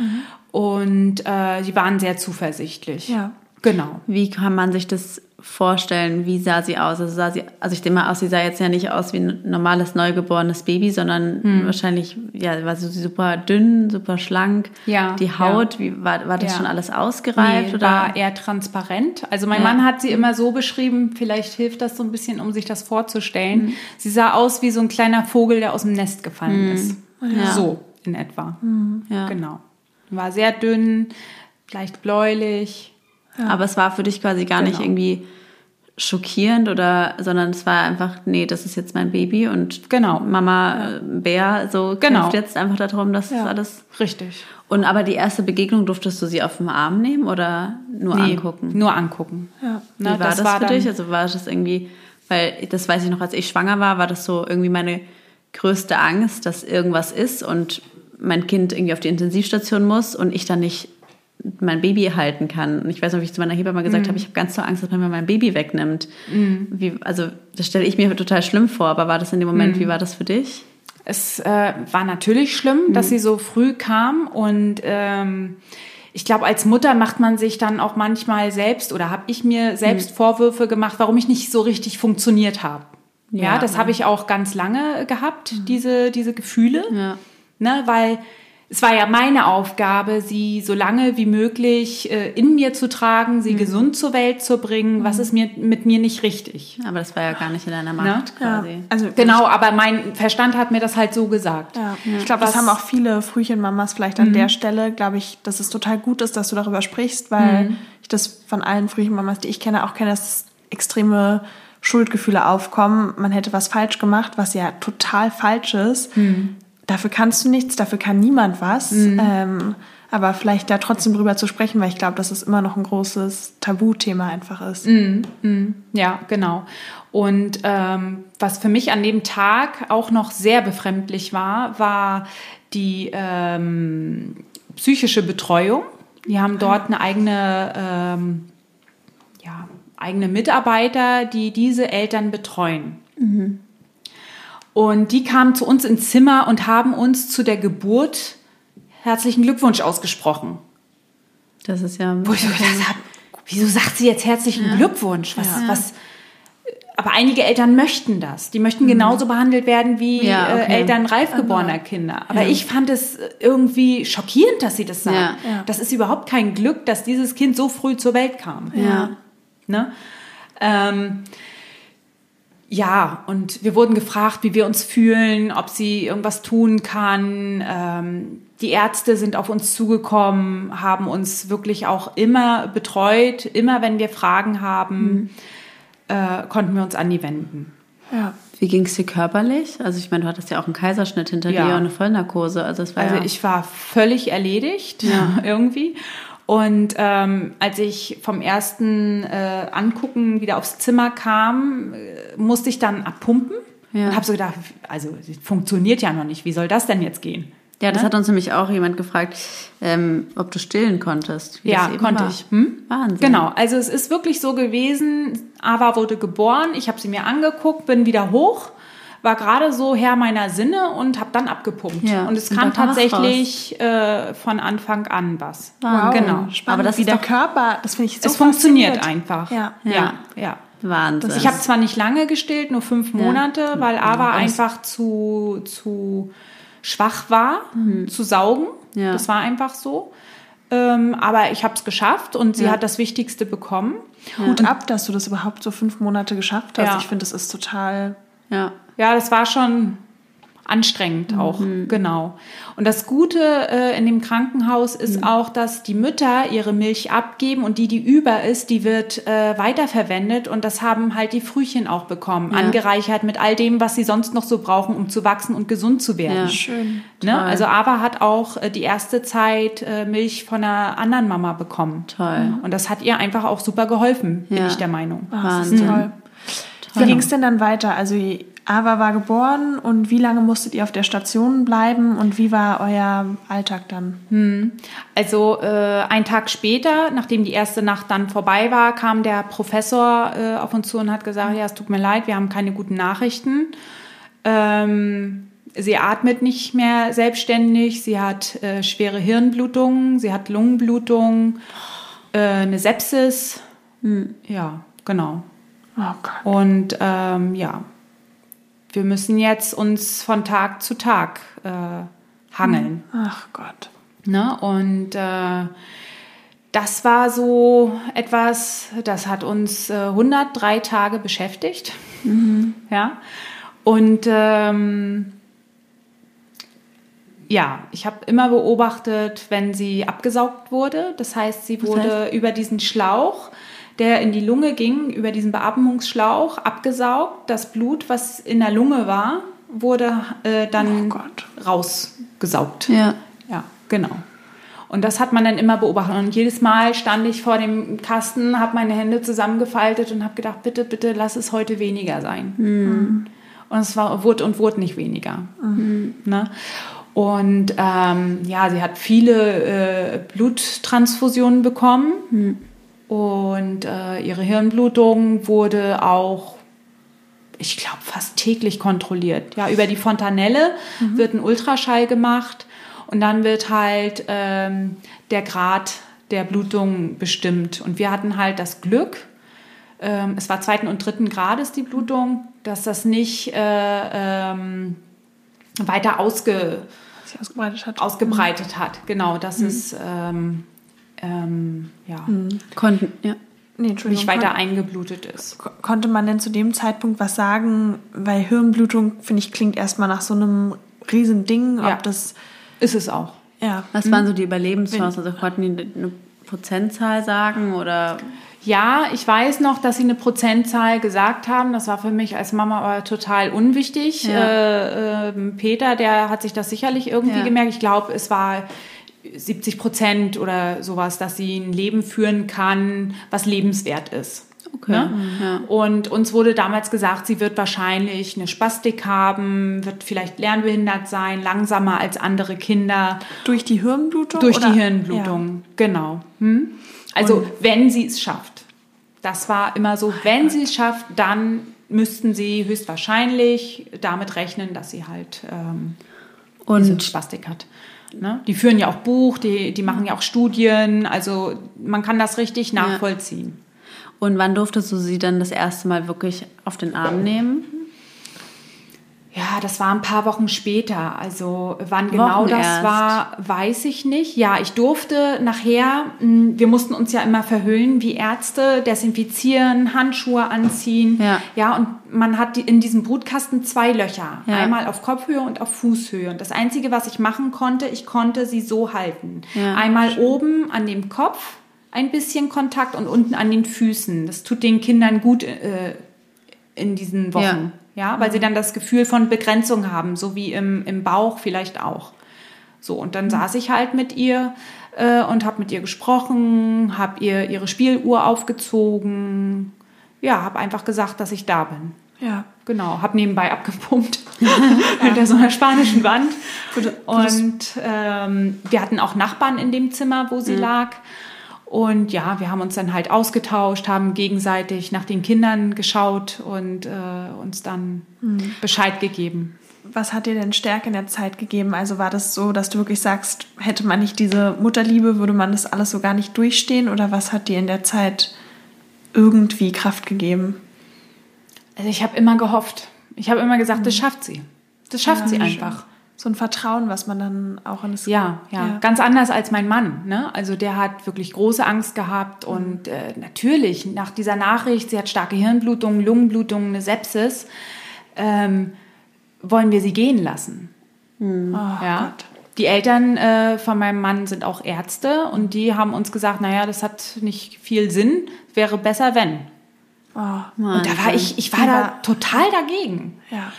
und äh, sie waren sehr zuversichtlich. Ja. Genau. Wie kann man sich das vorstellen? Wie sah sie aus? Also, sah sie, also ich denke mal aus, sie sah jetzt ja nicht aus wie ein normales neugeborenes Baby, sondern Hm. wahrscheinlich, ja, war sie super dünn, super schlank. Ja, Die Haut, wie, war, war das Ja. schon alles ausgereift? Nee, oder? war eher transparent. Also mein Ja. Mann hat sie immer so beschrieben, vielleicht hilft das so ein bisschen, um sich das vorzustellen. Sie sah aus wie so ein kleiner Vogel, der aus dem Nest gefallen ist. Ja. So in etwa. ja. Genau. War sehr dünn, leicht bläulich. Aber es war für dich quasi gar nicht Genau. irgendwie schockierend oder, sondern es war einfach, nee, das ist jetzt mein Baby und Genau. Mama äh, Bär so Genau. kämpft jetzt einfach darum, dass das alles. Richtig. Und aber die erste Begegnung durftest du sie auf dem Arm nehmen oder nur angucken? Nur angucken. ja. Wie Ne, war das, war für dich? Also war das irgendwie, weil das weiß ich noch, als ich schwanger war, war das so irgendwie meine größte Angst, dass irgendwas ist und mein Kind irgendwie auf die Intensivstation muss und ich dann nicht mein Baby halten kann. Und ich weiß noch, wie ich zu meiner Hebamme Mhm. gesagt habe, ich habe ganz so Angst, dass man mir mein Baby wegnimmt. Wie, also das stelle ich mir total schlimm vor, aber war das in dem Mhm. Moment, wie war das für dich? Es äh, war natürlich schlimm, dass sie so früh kam und ähm, ich glaube, als Mutter macht man sich dann auch manchmal selbst oder habe ich mir selbst Vorwürfe gemacht, warum ich nicht so richtig funktioniert habe. Ja, Ja, das ja. habe ich auch ganz lange gehabt, diese, diese Gefühle. Ja. Ne, weil es war ja meine Aufgabe, sie so lange wie möglich äh, in mir zu tragen, sie gesund zur Welt zu bringen. Was ist mir mit mir nicht richtig? Aber das war ja gar nicht in deiner Macht Ja. quasi. Also Genau, aber mein Verstand hat mir das halt so gesagt. Ja. Ich glaube, das haben auch viele Frühchenmamas vielleicht an der Stelle, glaube ich, dass es total gut ist, dass du darüber sprichst, weil ich das von allen Frühchenmamas, die ich kenne, auch kenne, dass extreme Schuldgefühle aufkommen. Man hätte was falsch gemacht, was ja total falsch ist. Dafür kannst du nichts, dafür kann niemand was. Ähm, aber vielleicht da trotzdem drüber zu sprechen, weil ich glaube, dass es immer noch ein großes Tabuthema einfach ist. Ja, genau. Und ähm, was für mich an dem Tag auch noch sehr befremdlich war, war die ähm, psychische Betreuung. Die haben dort eine eigene, ähm, ja, eigene Mitarbeiter, die diese Eltern betreuen. Und die kamen zu uns ins Zimmer und haben uns zu der Geburt herzlichen Glückwunsch ausgesprochen. Das ist ja. Wo ich so gedacht habe, wieso sagt sie jetzt herzlichen Glückwunsch? Was, was, aber einige Eltern möchten das. Die möchten genauso behandelt werden wie Ja, okay. äh, Eltern reif geborener Kinder. Aber ich fand es irgendwie schockierend, dass sie das sagen. Ja. Ja. Das ist überhaupt kein Glück, dass dieses Kind so früh zur Welt kam. Ja. Ne? Ähm, ja, und wir wurden gefragt, wie wir uns fühlen, ob sie irgendwas tun kann. Ähm, die Ärzte sind auf uns zugekommen, haben uns wirklich auch immer betreut. Immer wenn wir Fragen haben, äh, konnten wir uns an die wenden. Ja. Wie ging es dir körperlich? Also ich meine, du hattest ja auch einen Kaiserschnitt hinter Ja. dir und eine Vollnarkose. Also es war Also ja, ich war völlig erledigt irgendwie. Und ähm, als ich vom ersten äh, Angucken wieder aufs Zimmer kam, äh, musste ich dann abpumpen Ja. und habe so gedacht, also funktioniert ja noch nicht. Wie soll das denn jetzt gehen? ja, das ne? hat uns nämlich auch jemand gefragt, ähm, ob du stillen konntest. Ja, konnte war. ich. Hm? Wahnsinn. Genau, also es ist wirklich so gewesen, Ava wurde geboren, ich habe sie mir angeguckt, bin wieder hoch, war gerade so Herr meiner Sinne und habe dann abgepumpt. Ja, Und es kam tatsächlich äh, von Anfang an was. Wahnsinn. Genau. Spannend, Aber das wie der Körper, das finde ich so es funktioniert einfach. Ja. ja, ja. Wahnsinn. Ich habe zwar nicht lange gestillt, nur fünf Monate, weil Ava einfach zu, zu schwach war, zu saugen. Ja. Das war einfach so. Ähm, aber ich habe es geschafft und sie Ja. hat das Wichtigste bekommen. Hut ab, dass du das überhaupt so fünf Monate geschafft hast. Ja. Ich finde, das ist total. ja. Ja, das war schon anstrengend auch, genau. Und das Gute äh, in dem Krankenhaus ist auch, dass die Mütter ihre Milch abgeben und die, die über ist, die wird äh, weiterverwendet und das haben halt die Frühchen auch bekommen, Ja. angereichert mit all dem, was sie sonst noch so brauchen, um zu wachsen und gesund zu werden. Ja. Schön. Ne? Also Ava hat auch äh, die erste Zeit äh, Milch von einer anderen Mama bekommen. Toll. Und das hat ihr einfach auch super geholfen, bin Ja. ich der Meinung. Ach, das ist Wahnsinn. toll. Wie ging es denn dann weiter? Also Ava war geboren und wie lange musstet ihr auf der Station bleiben und wie war euer Alltag dann? Also äh, ein Tag später, nachdem die erste Nacht dann vorbei war, kam der Professor äh, auf uns zu und hat gesagt, ja, es tut mir leid, wir haben keine guten Nachrichten. Ähm, sie atmet nicht mehr selbstständig, sie hat äh, schwere Hirnblutungen, sie hat Lungenblutungen, äh, eine Sepsis. Ja, genau. Oh Gott. Und ähm, ja, wir müssen jetzt uns von Tag zu Tag äh, hangeln. Ach Gott. Ne? Und äh, das war so etwas, das hat uns äh, 103 Tage beschäftigt. Ja. Und ähm, ja, ich habe immer beobachtet, wenn sie abgesaugt wurde. Das heißt, sie wurde über diesen Schlauch, der in die Lunge ging, über diesen Beatmungsschlauch abgesaugt. Das Blut, was in der Lunge war, wurde äh, dann Oh rausgesaugt. Ja. Ja, genau. Und das hat man dann immer beobachtet. Und jedes Mal stand ich vor dem Kasten, habe meine Hände zusammengefaltet und habe gedacht, bitte, bitte, lass es heute weniger sein. Und es war, wurde und wurde nicht weniger. Ne? Und ähm, ja, sie hat viele äh, Bluttransfusionen bekommen. Und äh, ihre Hirnblutung wurde auch ich glaube, fast täglich kontrolliert. Ja, über die Fontanelle wird ein Ultraschall gemacht und dann wird halt ähm, der Grad der Blutung bestimmt. Und wir hatten halt das Glück, ähm, es war zweiten und dritten Grades die Blutung, dass das nicht äh, ähm, weiter ausge, ausgebreitet hat. ausgebreitet hat. Genau, dass es ähm, ähm, ja, Konnten, ja. Nee, Entschuldigung. nicht weiter eingeblutet ist. Kon konnte man denn zu dem Zeitpunkt was sagen? Weil Hirnblutung, finde ich, klingt erstmal nach so einem riesen Ding. Ja. Ob das, Ist es auch. ja. Was waren so die Überlebenschancen? Also konnten die eine Prozentzahl sagen oder Ja, ich weiß noch, dass sie eine Prozentzahl gesagt haben. Das war für mich als Mama aber total unwichtig. Ja. Äh, ähm, Peter, der hat sich das sicherlich irgendwie Ja. gemerkt. Ich glaube, es war 70 Prozent oder sowas, dass sie ein Leben führen kann, was lebenswert ist. Okay. Ne? Ja. Und uns wurde damals gesagt, sie wird wahrscheinlich eine Spastik haben, wird vielleicht lernbehindert sein, langsamer als andere Kinder. Durch die Hirnblutung? Durch oder? die Hirnblutung, genau. Hm? Also Und- wenn sie es schafft. Das war immer so, wenn sie es schafft, dann müssten sie höchstwahrscheinlich damit rechnen, dass sie halt ähm, diese Und Spastik hat. Ne? Die führen ja auch Buch, die, die machen ja auch Studien, also man kann das richtig nachvollziehen. Und wann durftest du sie dann das erste Mal wirklich auf den Arm nehmen? Ja, das war ein paar Wochen später. Also wann genau Wochen das erst. war, weiß ich nicht. Ja, ich durfte nachher, mh, wir mussten uns ja immer verhüllen wie Ärzte, desinfizieren, Handschuhe anziehen. Ja. ja und man hat in diesem Brutkasten zwei Löcher. Ja. Einmal auf Kopfhöhe und auf Fußhöhe. Und das Einzige, was ich machen konnte, ich konnte sie so halten. Ja, Einmal oben an dem Kopf ein bisschen Kontakt und unten an den Füßen. Das tut den Kindern gut äh, in diesen Wochen. Ja, weil sie dann das Gefühl von Begrenzung haben, so wie im, im Bauch vielleicht auch. So, und dann saß ich halt mit ihr äh, und habe mit ihr gesprochen, habe ihr ihre Spieluhr aufgezogen. Ja, habe einfach gesagt, dass ich da bin. Ja. Genau, habe nebenbei abgepumpt hinter so einer spanischen Wand. Und ähm, wir hatten auch Nachbarn in dem Zimmer, wo sie lag. Und ja, wir haben uns dann halt ausgetauscht, haben gegenseitig nach den Kindern geschaut und äh, uns dann Bescheid gegeben. Was hat dir denn Stärke in der Zeit gegeben? Also war das so, dass du wirklich sagst, hätte man nicht diese Mutterliebe, würde man das alles so gar nicht durchstehen? Oder was hat dir in der Zeit irgendwie Kraft gegeben? Also ich habe immer gehofft. Ich habe immer gesagt, das schafft sie. Das schafft Ja, sie schön. So ein Vertrauen, was man dann auch in das Ja, ja, Ja. ganz anders als mein Mann. Ne? Also der hat wirklich große Angst gehabt Mhm. und äh, natürlich nach dieser Nachricht, sie hat starke Hirnblutung, Lungenblutung, eine Sepsis, ähm, wollen wir sie gehen lassen. Oh, ja. Gott. Die Eltern äh, von meinem Mann sind auch Ärzte und die haben uns gesagt, naja, das hat nicht viel Sinn, wäre besser wenn. Oh, Und da war ich, ich war Die da total dagegen. ja.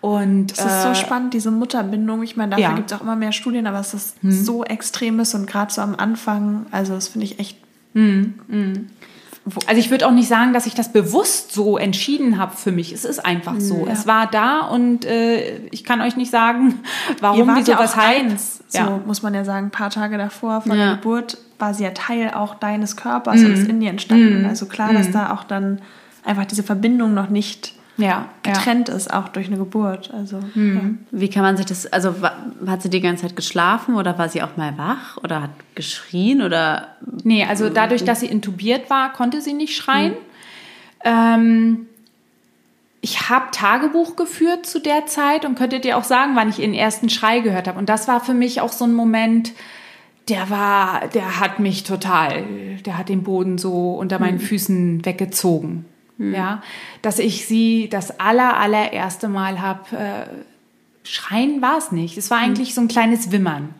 Und Es ist äh, so spannend, diese Mutterbindung. Ich meine, dafür Ja. Mhm. gibt es auch immer mehr Studien, aber es ist so extrem ist und gerade so am Anfang, also das finde ich echt. Also ich würde auch nicht sagen, dass ich das bewusst so entschieden habe für mich. Es ist einfach so. Es war da und äh, ich kann euch nicht sagen, Ihr warum, wart wieso, ja weshalb. eins, so Ja. muss man ja sagen, ein paar Tage davor von Ja. der Geburt war sie ja Teil auch deines Körpers und ist in dir entstanden. Also klar, dass da auch dann einfach diese Verbindung noch nicht Ja, ja. getrennt ist, auch durch eine Geburt. Also Wie kann man sich das, also hat sie die ganze Zeit geschlafen oder war sie auch mal wach oder hat geschrien oder Nee, also dadurch, dass sie intubiert war, konnte sie nicht schreien. Ähm, ich habe Tagebuch geführt zu der Zeit und könnte dir auch sagen, wann ich ihren ersten Schrei gehört habe. Und das war für mich auch so ein Moment, der war, der hat mich total, der hat den Boden so unter meinen Füßen weggezogen. Ja, dass ich sie das aller, allererste Mal habe, äh, schreien war es nicht. Es war eigentlich so ein kleines Wimmern.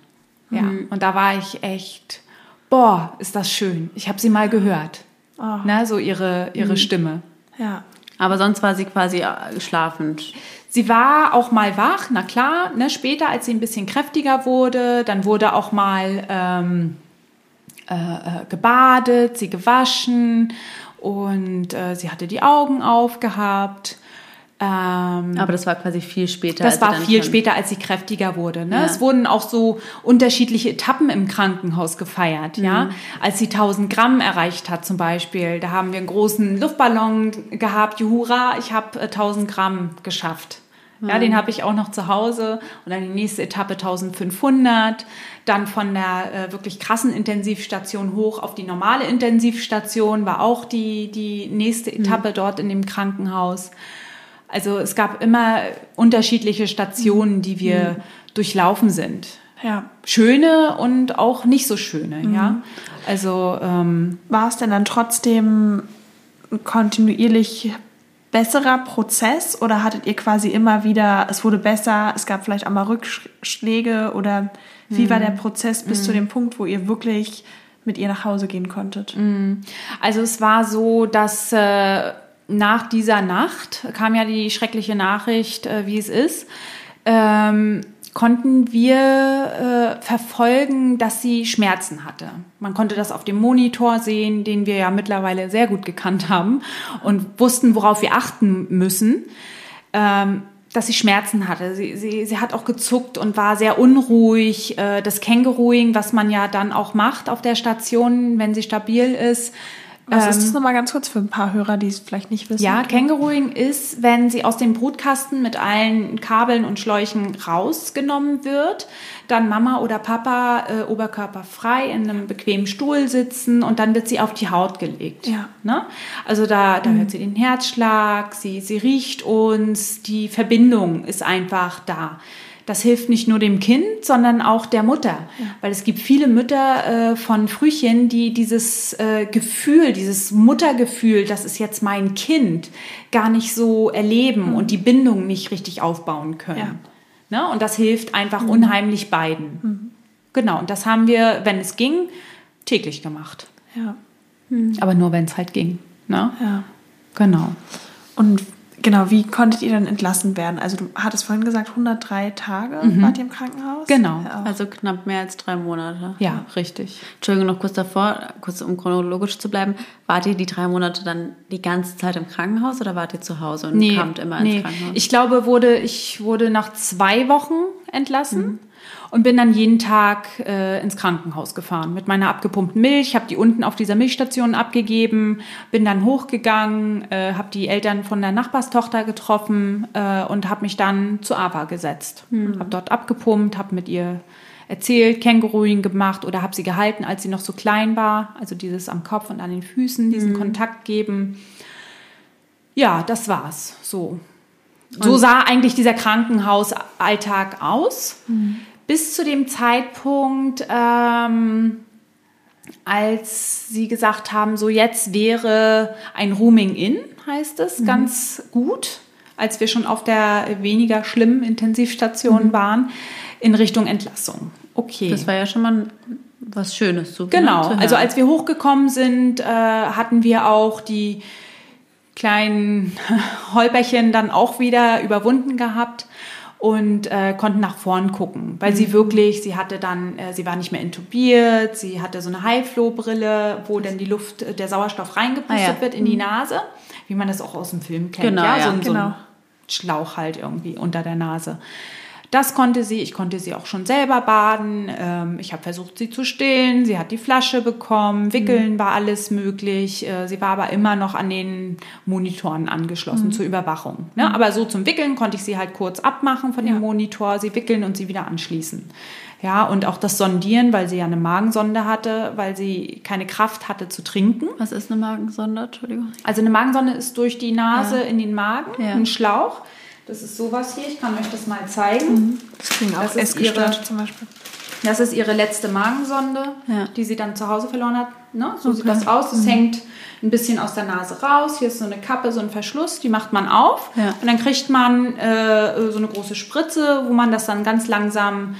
Ja, und da war ich echt, boah, ist das schön. Ich habe sie mal gehört. Oh. Ne, so ihre, ihre Stimme. ja. aber sonst war sie quasi äh, schlafend. Sie war auch mal wach, na klar, ne, später, als sie ein bisschen kräftiger wurde, dann wurde auch mal ähm, äh, äh, gebadet, sie gewaschen und äh, sie hatte die Augen aufgehabt. Ähm, Aber das war quasi viel später. das war viel später, als sie kräftiger wurde. Ne? Ja. Es wurden auch so unterschiedliche Etappen im Krankenhaus gefeiert. Ja, Mhm. als sie 1000 Gramm erreicht hat zum Beispiel, da haben wir einen großen Luftballon gehabt. Juhura, ich habe 1000 Gramm geschafft. Ja, den habe ich auch noch zu Hause. Und dann die nächste Etappe 1500. Dann von der äh, wirklich krassen Intensivstation hoch auf die normale Intensivstation war auch die, die nächste Etappe dort in dem Krankenhaus. Also es gab immer unterschiedliche Stationen, die wir durchlaufen sind. ja. Schöne und auch nicht so schöne, ja. Also ähm, War es denn dann trotzdem kontinuierlich besserer Prozess oder hattet ihr quasi immer wieder, es wurde besser, es gab vielleicht auch mal Rückschläge oder wie war der Prozess bis zu dem Punkt, wo ihr wirklich mit ihr nach Hause gehen konntet? Also es war so, dass äh, nach dieser Nacht kam ja die schreckliche Nachricht, äh, wie es ist, ähm, konnten wir äh, verfolgen, dass sie Schmerzen hatte. Man konnte das auf dem Monitor sehen, den wir ja mittlerweile sehr gut gekannt haben und wussten, worauf wir achten müssen. Ähm, dass sie Schmerzen hatte. Sie, sie, sie hat auch gezuckt und war sehr unruhig. Äh, Das Känguruing, was man ja dann auch macht auf der Station, wenn sie stabil ist, Was ist das nochmal ganz kurz für ein paar Hörer, die es vielleicht nicht wissen? Ja, Kängurooing ist, wenn sie aus dem Brutkasten mit allen Kabeln und Schläuchen rausgenommen wird, dann Mama oder Papa äh, oberkörperfrei in einem bequemen Stuhl sitzen und dann wird sie auf die Haut gelegt. Ja. Ne? Also da, da hört sie den Herzschlag, sie, sie riecht uns, die Verbindung ist einfach da das hilft nicht nur dem Kind, sondern auch der Mutter. Ja. Weil es gibt viele Mütter äh, von Frühchen, die dieses äh, Gefühl, dieses Muttergefühl, das ist jetzt mein Kind, gar nicht so erleben mhm. und die Bindung nicht richtig aufbauen können. Ja. Ne? Und das hilft einfach mhm. unheimlich beiden. Mhm. Genau, und das haben wir, wenn es ging, täglich gemacht. Ja. Aber nur, wenn es halt ging. Ne? Ja. Genau. Und Genau, wie konntet ihr dann entlassen werden? Also du hattest vorhin gesagt, 103 Tage mhm. wart ihr im Krankenhaus? Genau. Ja, also knapp mehr als drei Monate. Ja, richtig. Entschuldigung, noch kurz davor, kurz um chronologisch zu bleiben. Wart ihr die drei Monate dann die ganze Zeit im Krankenhaus oder wart ihr zu Hause und nee, kamt immer nee. ins Krankenhaus? Ich glaube, wurde, ich wurde nach zwei Wochen entlassen. Mhm und bin dann jeden Tag äh, ins Krankenhaus gefahren mit meiner abgepumpten Milch, habe die unten auf dieser Milchstation abgegeben, bin dann hochgegangen, äh, habe die Eltern von der Nachbarstochter getroffen äh, und habe mich dann zu AWA gesetzt. Mhm. Habe dort abgepumpt, habe mit ihr erzählt, Känguruing gemacht oder habe sie gehalten, als sie noch so klein war, also dieses am Kopf und an den Füßen, diesen mhm. Kontakt geben. Ja, das war's. So. Und so sah eigentlich dieser Krankenhausalltag aus. Mhm bis zu dem Zeitpunkt, ähm, als sie gesagt haben, so jetzt wäre ein Rooming in, heißt es, mhm. ganz gut, als wir schon auf der weniger schlimmen Intensivstation mhm. waren, in Richtung Entlassung. Okay. Das war ja schon mal was Schönes. So genau. Also als wir hochgekommen sind, äh, hatten wir auch die kleinen Holperchen dann auch wieder überwunden gehabt und äh, konnten nach vorn gucken, weil mhm. sie wirklich, sie hatte dann, äh, sie war nicht mehr intubiert, sie hatte so eine High-Flow-Brille, wo dann die Luft, äh, der Sauerstoff reingepustet ah, ja. wird in die mhm. Nase, wie man das auch aus dem Film kennt. Genau, ja, so, ja, ein, genau. so ein Schlauch halt irgendwie unter der Nase. Das konnte sie. Ich konnte sie auch schon selber baden. Ähm, ich habe versucht, sie zu stillen. Sie hat die Flasche bekommen. Wickeln mhm. war alles möglich. Äh, sie war aber immer noch an den Monitoren angeschlossen mhm. zur Überwachung. Ne? Mhm. Aber so zum Wickeln konnte ich sie halt kurz abmachen von dem ja. Monitor, sie wickeln und sie wieder anschließen. Ja, und auch das Sondieren, weil sie ja eine Magensonde hatte, weil sie keine Kraft hatte zu trinken. Was ist eine Magensonde? Entschuldigung. Also eine Magensonde ist durch die Nase ja. in den Magen, ja. ein Schlauch. Das ist sowas hier, ich kann euch das mal zeigen. Mhm. Das klingt auch das ihre, zum Beispiel. Das ist ihre letzte Magensonde, ja. die sie dann zu Hause verloren hat. Ne? So okay. sieht das aus. Es mhm. hängt ein bisschen aus der Nase raus. Hier ist so eine Kappe, so ein Verschluss, die macht man auf. Ja. Und dann kriegt man äh, so eine große Spritze, wo man das dann ganz langsam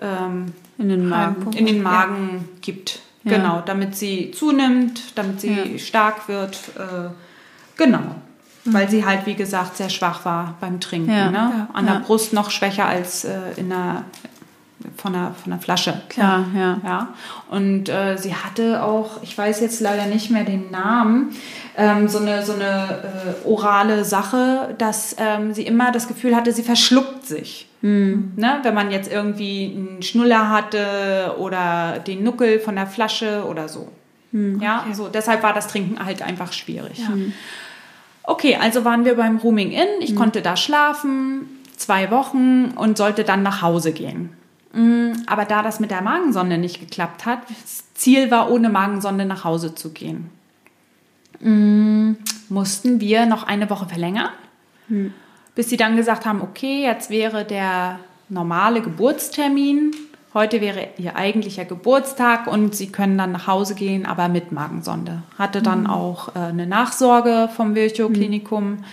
ähm, in den Magen, in den Magen ja. gibt. Genau, damit sie zunimmt, damit sie stark wird. Äh, genau. Mhm. Weil sie halt, wie gesagt, sehr schwach war beim Trinken. Ja, ne? Ja, An der Brust noch schwächer als äh, in der, von, der, von der Flasche. Klar, ja. ja. Und äh, sie hatte auch, ich weiß jetzt leider nicht mehr den Namen, ähm, so eine, so eine äh, orale Sache, dass ähm, sie immer das Gefühl hatte, sie verschluckt sich. Mhm. Ne? Wenn man jetzt irgendwie einen Schnuller hatte oder den Nuckel von der Flasche oder so. Mhm. Ja, okay. so deshalb war das Trinken halt einfach schwierig. Ja. Mhm. Okay, also waren wir beim Rooming Inn. Ich mhm. konnte da schlafen, zwei Wochen und sollte dann nach Hause gehen. Mm, aber da das mit der Magensonde nicht geklappt hat, das Ziel war, ohne Magensonde nach Hause zu gehen, mm, mussten wir noch eine Woche verlängern, mhm. bis sie dann gesagt haben, okay, jetzt wäre der normale Geburtstermin Heute wäre ihr eigentlicher Geburtstag und sie können dann nach Hause gehen, aber mit Magensonde. Hatte dann mhm. auch äh, eine Nachsorge vom Virchow-Klinikum mhm.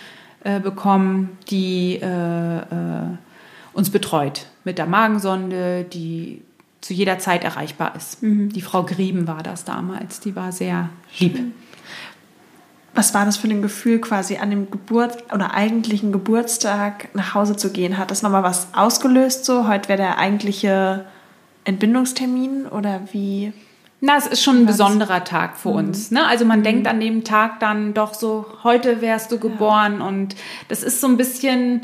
äh, bekommen, die äh, äh, uns betreut mit der Magensonde, die zu jeder Zeit erreichbar ist. Mhm. Die Frau Grieben war das damals, die war sehr lieb. Was war das für ein Gefühl, quasi an dem Geburt oder eigentlichen Geburtstag nach Hause zu gehen? Hat das nochmal was ausgelöst? So, heute wäre der eigentliche Entbindungstermin oder wie? Na, es ist schon ein besonderer Tag für mhm. uns. Ne? Also man mhm. denkt an dem Tag dann doch so, heute wärst du geboren ja. und das ist so ein bisschen,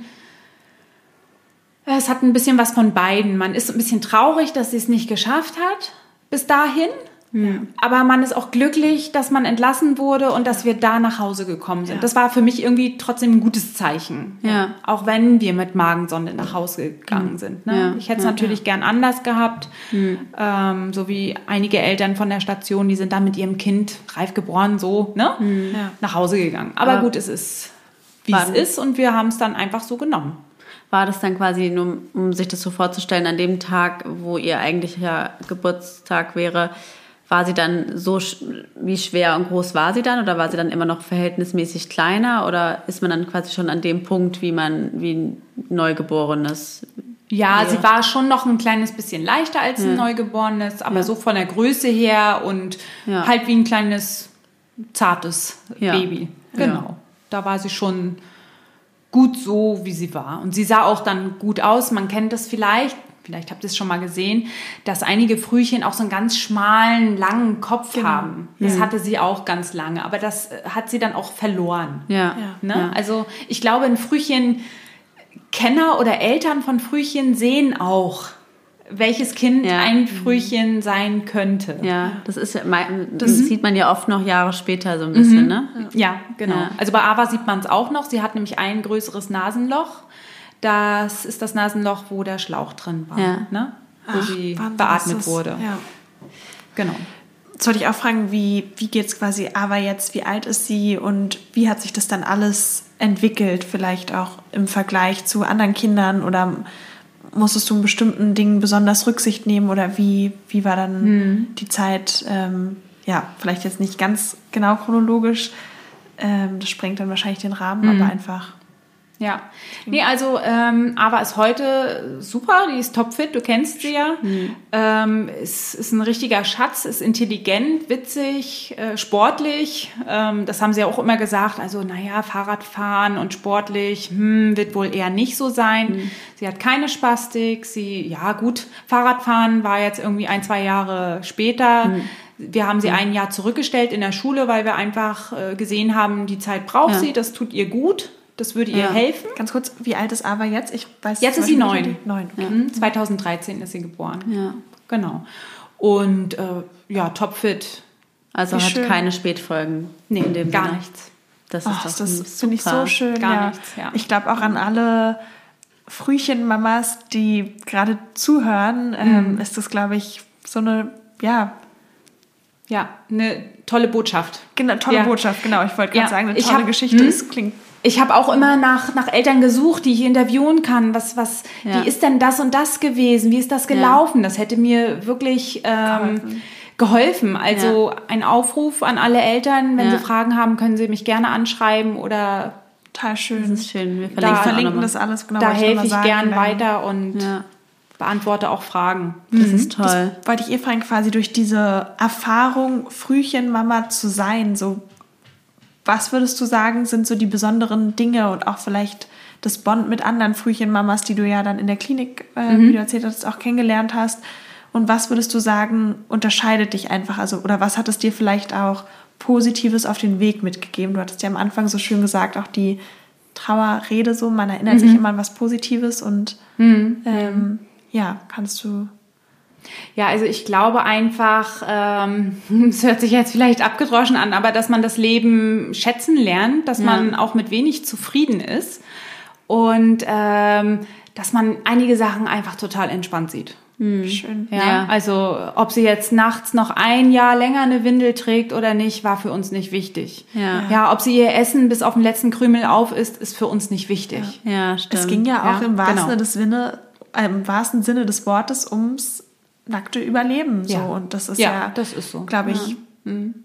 es hat ein bisschen was von beiden. Man ist ein bisschen traurig, dass sie es nicht geschafft hat bis dahin. Aber man ist auch glücklich, dass man entlassen wurde und dass wir da nach Hause gekommen sind. Das war für mich irgendwie trotzdem ein gutes Zeichen. Ja. Auch wenn wir mit Magensonde nach Hause gegangen sind. Ne? Ja. Ich hätte es natürlich gern anders gehabt. Ähm, so wie einige Eltern von der Station, die sind da mit ihrem Kind reif geboren, so ne? Ja. nach Hause gegangen. Aber, gut, es ist, wie es ist und wir haben es dann einfach so genommen. War das dann quasi, nur um sich das so vorzustellen, an dem Tag, wo ihr eigentlicher Geburtstag wäre, war sie dann so, sch- wie schwer und groß war sie dann? Oder war sie dann immer noch verhältnismäßig kleiner? Oder ist man dann quasi schon an dem Punkt, wie man, wie ein Neugeborenes? Ja, Ja. sie war schon noch ein kleines bisschen leichter als ein Ja. Neugeborenes, aber Ja. so von der Größe her und Ja. halt wie ein kleines, zartes Ja. Baby. Ja. Genau. Da war sie schon gut so, wie sie war. Und sie sah auch dann gut aus. Man kennt das vielleicht, vielleicht habt ihr es schon mal gesehen, dass einige Frühchen auch so einen ganz schmalen, langen Kopf Genau. haben. Das hatte sie auch ganz lange, aber das äh, hat sie dann auch verloren. Ja. Ja. Ne? Ja. Also ich glaube, ein Frühchen, Kenner oder Eltern von Frühchen sehen auch, welches Kind Ja. ein Frühchen sein könnte. Ja, das ist ja, das sieht man ja oft noch Jahre später so ein bisschen, ne? Ja, genau. Ja. Also bei Ava sieht man es auch noch. Sie hat nämlich ein größeres Nasenloch. Das ist das Nasenloch, wo der Schlauch drin war, Ja. ne? wo sie Wahnsinn, beatmet wurde. Ja. Genau. Jetzt wollte ich auch fragen, wie, wie geht es quasi Ava jetzt, wie alt ist sie und wie hat sich das dann alles entwickelt, vielleicht auch im Vergleich zu anderen Kindern oder musstest du in bestimmten Dingen besonders Rücksicht nehmen oder wie, wie war dann Hm. die Zeit, ähm, ja, vielleicht jetzt nicht ganz genau chronologisch, ähm, das sprengt dann wahrscheinlich den Rahmen, Hm. aber einfach, Ja. Nee, also ähm, Ava ist heute super, die ist topfit, du kennst sie ja. Ähm, ist, ist ein richtiger Schatz, ist intelligent, witzig, äh, sportlich. Ähm, das haben sie ja auch immer gesagt. Also, naja, Fahrradfahren und sportlich hm, wird wohl eher nicht so sein. Sie hat keine Spastik. Sie, ja gut, Fahrradfahren war jetzt irgendwie ein, zwei Jahre später. Wir haben sie ein Jahr zurückgestellt in der Schule, weil wir einfach äh, gesehen haben, die Zeit braucht Ja. sie, das tut ihr gut, das würde ihr Ja. helfen. ganz kurz, wie alt ist Ava jetzt? Ich weiß Jetzt ist sie neun. Neun, okay. Mhm, 2013 ist sie geboren. Ja. Genau. Und äh, ja, topfit. Also Wie hat schön. keine Spätfolgen. Nee, in dem gar Sinne. nichts. Das Oh, ist doch das finde ich so schön. Gar ja. nichts, ja. Ich glaube auch an alle Frühchenmamas, die gerade zuhören, ähm, ist das, glaube ich, so eine, ja, Ja, eine tolle Botschaft. genau, tolle Ja. Botschaft, genau. Ich wollte gerade Ja, sagen, eine ich tolle hab- Geschichte. hm? Das klingt Ich habe auch immer nach, nach Eltern gesucht, die ich interviewen kann. Was, was, Ja. wie ist denn das und das gewesen? Wie ist das gelaufen? Das hätte mir wirklich ähm, geholfen. Also ein Aufruf an alle Eltern, wenn Ja. sie Fragen haben, können sie mich gerne anschreiben oder total schön. Das ist schön. Wir Da verlinken, auch verlinken das alles genau. da ich helfe ich sagen. gern Ähm, weiter und Ja, beantworte auch Fragen. das ist toll. Wollte ich ihr fragen, quasi durch diese Erfahrung, Frühchenmama zu sein, so was würdest du sagen, sind so die besonderen Dinge und auch vielleicht das Bond mit anderen Frühchenmamas, die du ja dann in der Klinik, äh, wie du erzählt hast, auch kennengelernt hast. Und was würdest du sagen, unterscheidet dich einfach? Also, oder was hat es dir vielleicht auch Positives auf den Weg mitgegeben? Du hattest ja am Anfang so schön gesagt, auch die Trauerrede so, man erinnert sich immer an was Positives und ähm, ja, kannst du. Ja, also ich glaube einfach, ähm, es hört sich jetzt vielleicht abgedroschen an, aber dass man das Leben schätzen lernt, dass man auch mit wenig zufrieden ist und ähm, dass man einige Sachen einfach total entspannt sieht. Schön. Ja, Ja. also ob sie jetzt nachts noch ein Jahr länger eine Windel trägt oder nicht, war für uns nicht wichtig. Ja. ja ob sie ihr Essen bis auf den letzten Krümel auf isst, ist für uns nicht wichtig. Ja, stimmt. Es ging ja auch Ja, im, wahrsten genau. Sinne des Sinne, äh, im wahrsten Sinne des Wortes ums nackte Überleben. So. Ja. Und das ist Ja, ja, das ist so. glaube ich,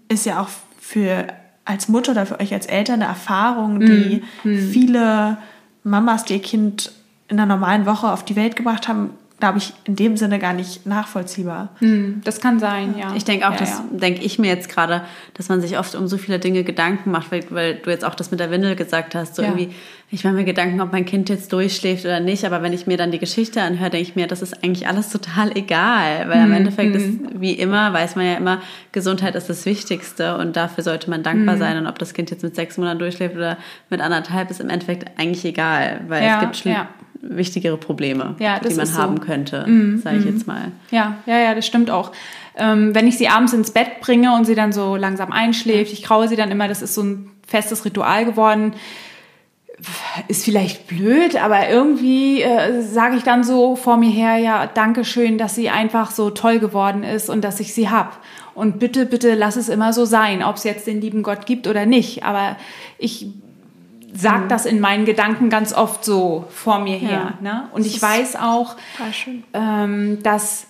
ist ja auch für als Mutter oder für euch als Eltern eine Erfahrung, die viele Mamas, die ihr Kind in einer normalen Woche auf die Welt gebracht haben, glaube ich, in dem Sinne gar nicht nachvollziehbar. Hm, das kann sein, ja. Ich denke auch, ja, das ja. denke ich mir jetzt gerade, dass man sich oft um so viele Dinge Gedanken macht, weil, weil du jetzt auch das mit der Windel gesagt hast. So Ja. irgendwie, ich mache mir Gedanken, ob mein Kind jetzt durchschläft oder nicht, aber wenn ich mir dann die Geschichte anhöre, denke ich mir, das ist eigentlich alles total egal, weil Mhm. am Endeffekt ist, wie immer, weiß man ja immer, Gesundheit ist das Wichtigste und dafür sollte man dankbar sein. Und ob das Kind jetzt mit sechs Monaten durchschläft oder mit anderthalb, ist im Endeffekt eigentlich egal, weil Ja, es gibt schlimm, ja. Wichtigere Probleme, Ja, die man ist so. haben könnte, sage ich jetzt mal. Ja, ja, ja, das stimmt auch. Ähm, wenn ich sie abends ins Bett bringe und sie dann so langsam einschläft, ich kraue sie dann immer, das ist so ein festes Ritual geworden. Ist vielleicht blöd, aber irgendwie äh, sage ich dann so vor mir her, ja, danke schön, dass sie einfach so toll geworden ist und dass ich sie hab. Und bitte, bitte lass es immer so sein, ob es jetzt den lieben Gott gibt oder nicht. Aber ich sag das in meinen Gedanken ganz oft so vor mir her. Ne? Und ich weiß auch, ähm, dass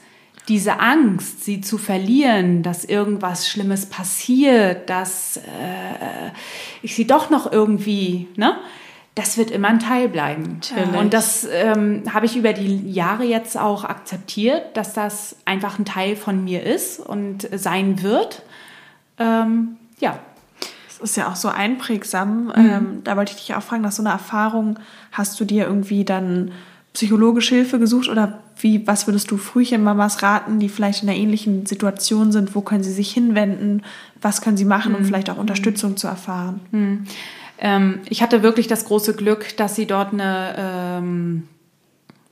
diese Angst, sie zu verlieren, dass irgendwas Schlimmes passiert, dass äh, ich sie doch noch irgendwie, ne? Das wird immer ein Teil bleiben. Natürlich. Und das ähm, habe ich über die Jahre jetzt auch akzeptiert, dass das einfach ein Teil von mir ist und sein wird. Ähm, ja, Das ist ja auch so einprägsam. Mhm. Ähm, da wollte ich dich auch fragen, nach so einer Erfahrung hast du dir irgendwie dann psychologische Hilfe gesucht oder wie, was würdest du Frühchenmamas raten, die vielleicht in einer ähnlichen Situation sind? Wo können sie sich hinwenden? Was können sie machen, Mhm. um vielleicht auch Unterstützung zu erfahren? Ähm, ich hatte wirklich das große Glück, dass sie dort eine ähm,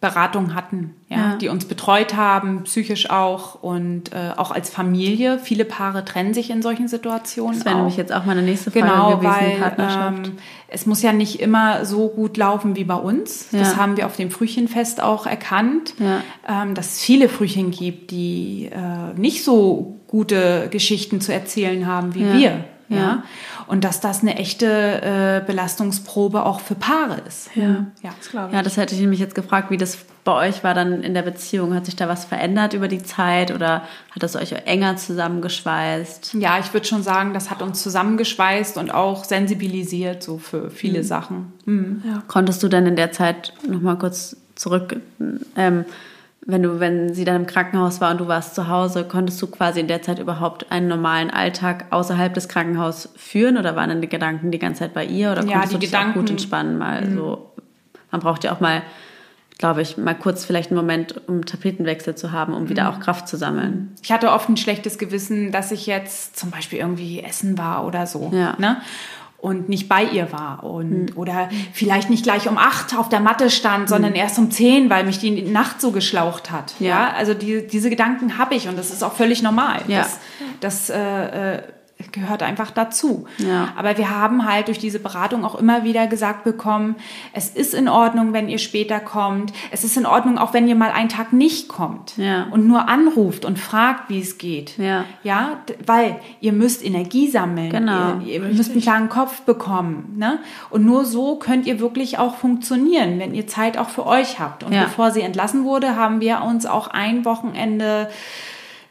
Beratung hatten, ja, Ja. die uns betreut haben, psychisch auch und äh, auch als Familie. Viele Paare trennen sich in solchen Situationen. Das wäre nämlich jetzt auch meine nächste Frage Genau, gewesen, weil Partnerschaft. ähm, es muss ja nicht immer so gut laufen wie bei uns. Das Ja. haben wir auf dem Frühchenfest auch erkannt, Ja. ähm, dass es viele Frühchen gibt, die äh, nicht so gute Geschichten zu erzählen haben wie wir. Ja. Ja. Und dass das eine echte äh, Belastungsprobe auch für Paare ist. Ja. ja. Das glaube ich. Ja, das hätte ich nämlich jetzt gefragt, wie das bei euch war dann in der Beziehung. Hat sich da was verändert über die Zeit oder hat das euch enger zusammengeschweißt? Ja, ich würde schon sagen, das hat uns zusammengeschweißt und auch sensibilisiert so für viele Sachen. Mhm. Konntest du denn in der Zeit nochmal kurz zurück, ähm, wenn du, wenn sie dann im Krankenhaus war und du warst zu Hause, konntest du quasi in der Zeit überhaupt einen normalen Alltag außerhalb des Krankenhauses führen oder waren dann die Gedanken die ganze Zeit bei ihr oder Ja, konntest du dich Gedanken- auch gut entspannen? Mal so, man braucht ja auch mal, glaube ich, mal kurz vielleicht einen Moment, um Tapetenwechsel zu haben, um wieder auch Kraft zu sammeln. Ich hatte oft ein schlechtes Gewissen, dass ich jetzt zum Beispiel irgendwie essen war oder so. Ja. Ne? Und nicht bei ihr war. Und, Oder vielleicht nicht gleich um acht auf der Matte stand, sondern erst um zehn, weil mich die Nacht so geschlaucht hat. Ja. Ja. Also die, diese Gedanken habe ich und das ist auch völlig normal. Ja. Das, das äh, äh, gehört einfach dazu. Ja. Aber wir haben halt durch diese Beratung auch immer wieder gesagt bekommen, es ist in Ordnung, wenn ihr später kommt. Es ist in Ordnung, auch wenn ihr mal einen Tag nicht kommt Ja. und nur anruft und fragt, wie es geht. Ja. Ja, weil ihr müsst Energie sammeln. Genau. Ihr, ihr müsst einen klaren Kopf bekommen. Ne? Und nur so könnt ihr wirklich auch funktionieren, wenn ihr Zeit auch für euch habt. Und Ja. bevor sie entlassen wurde, haben wir uns auch ein Wochenende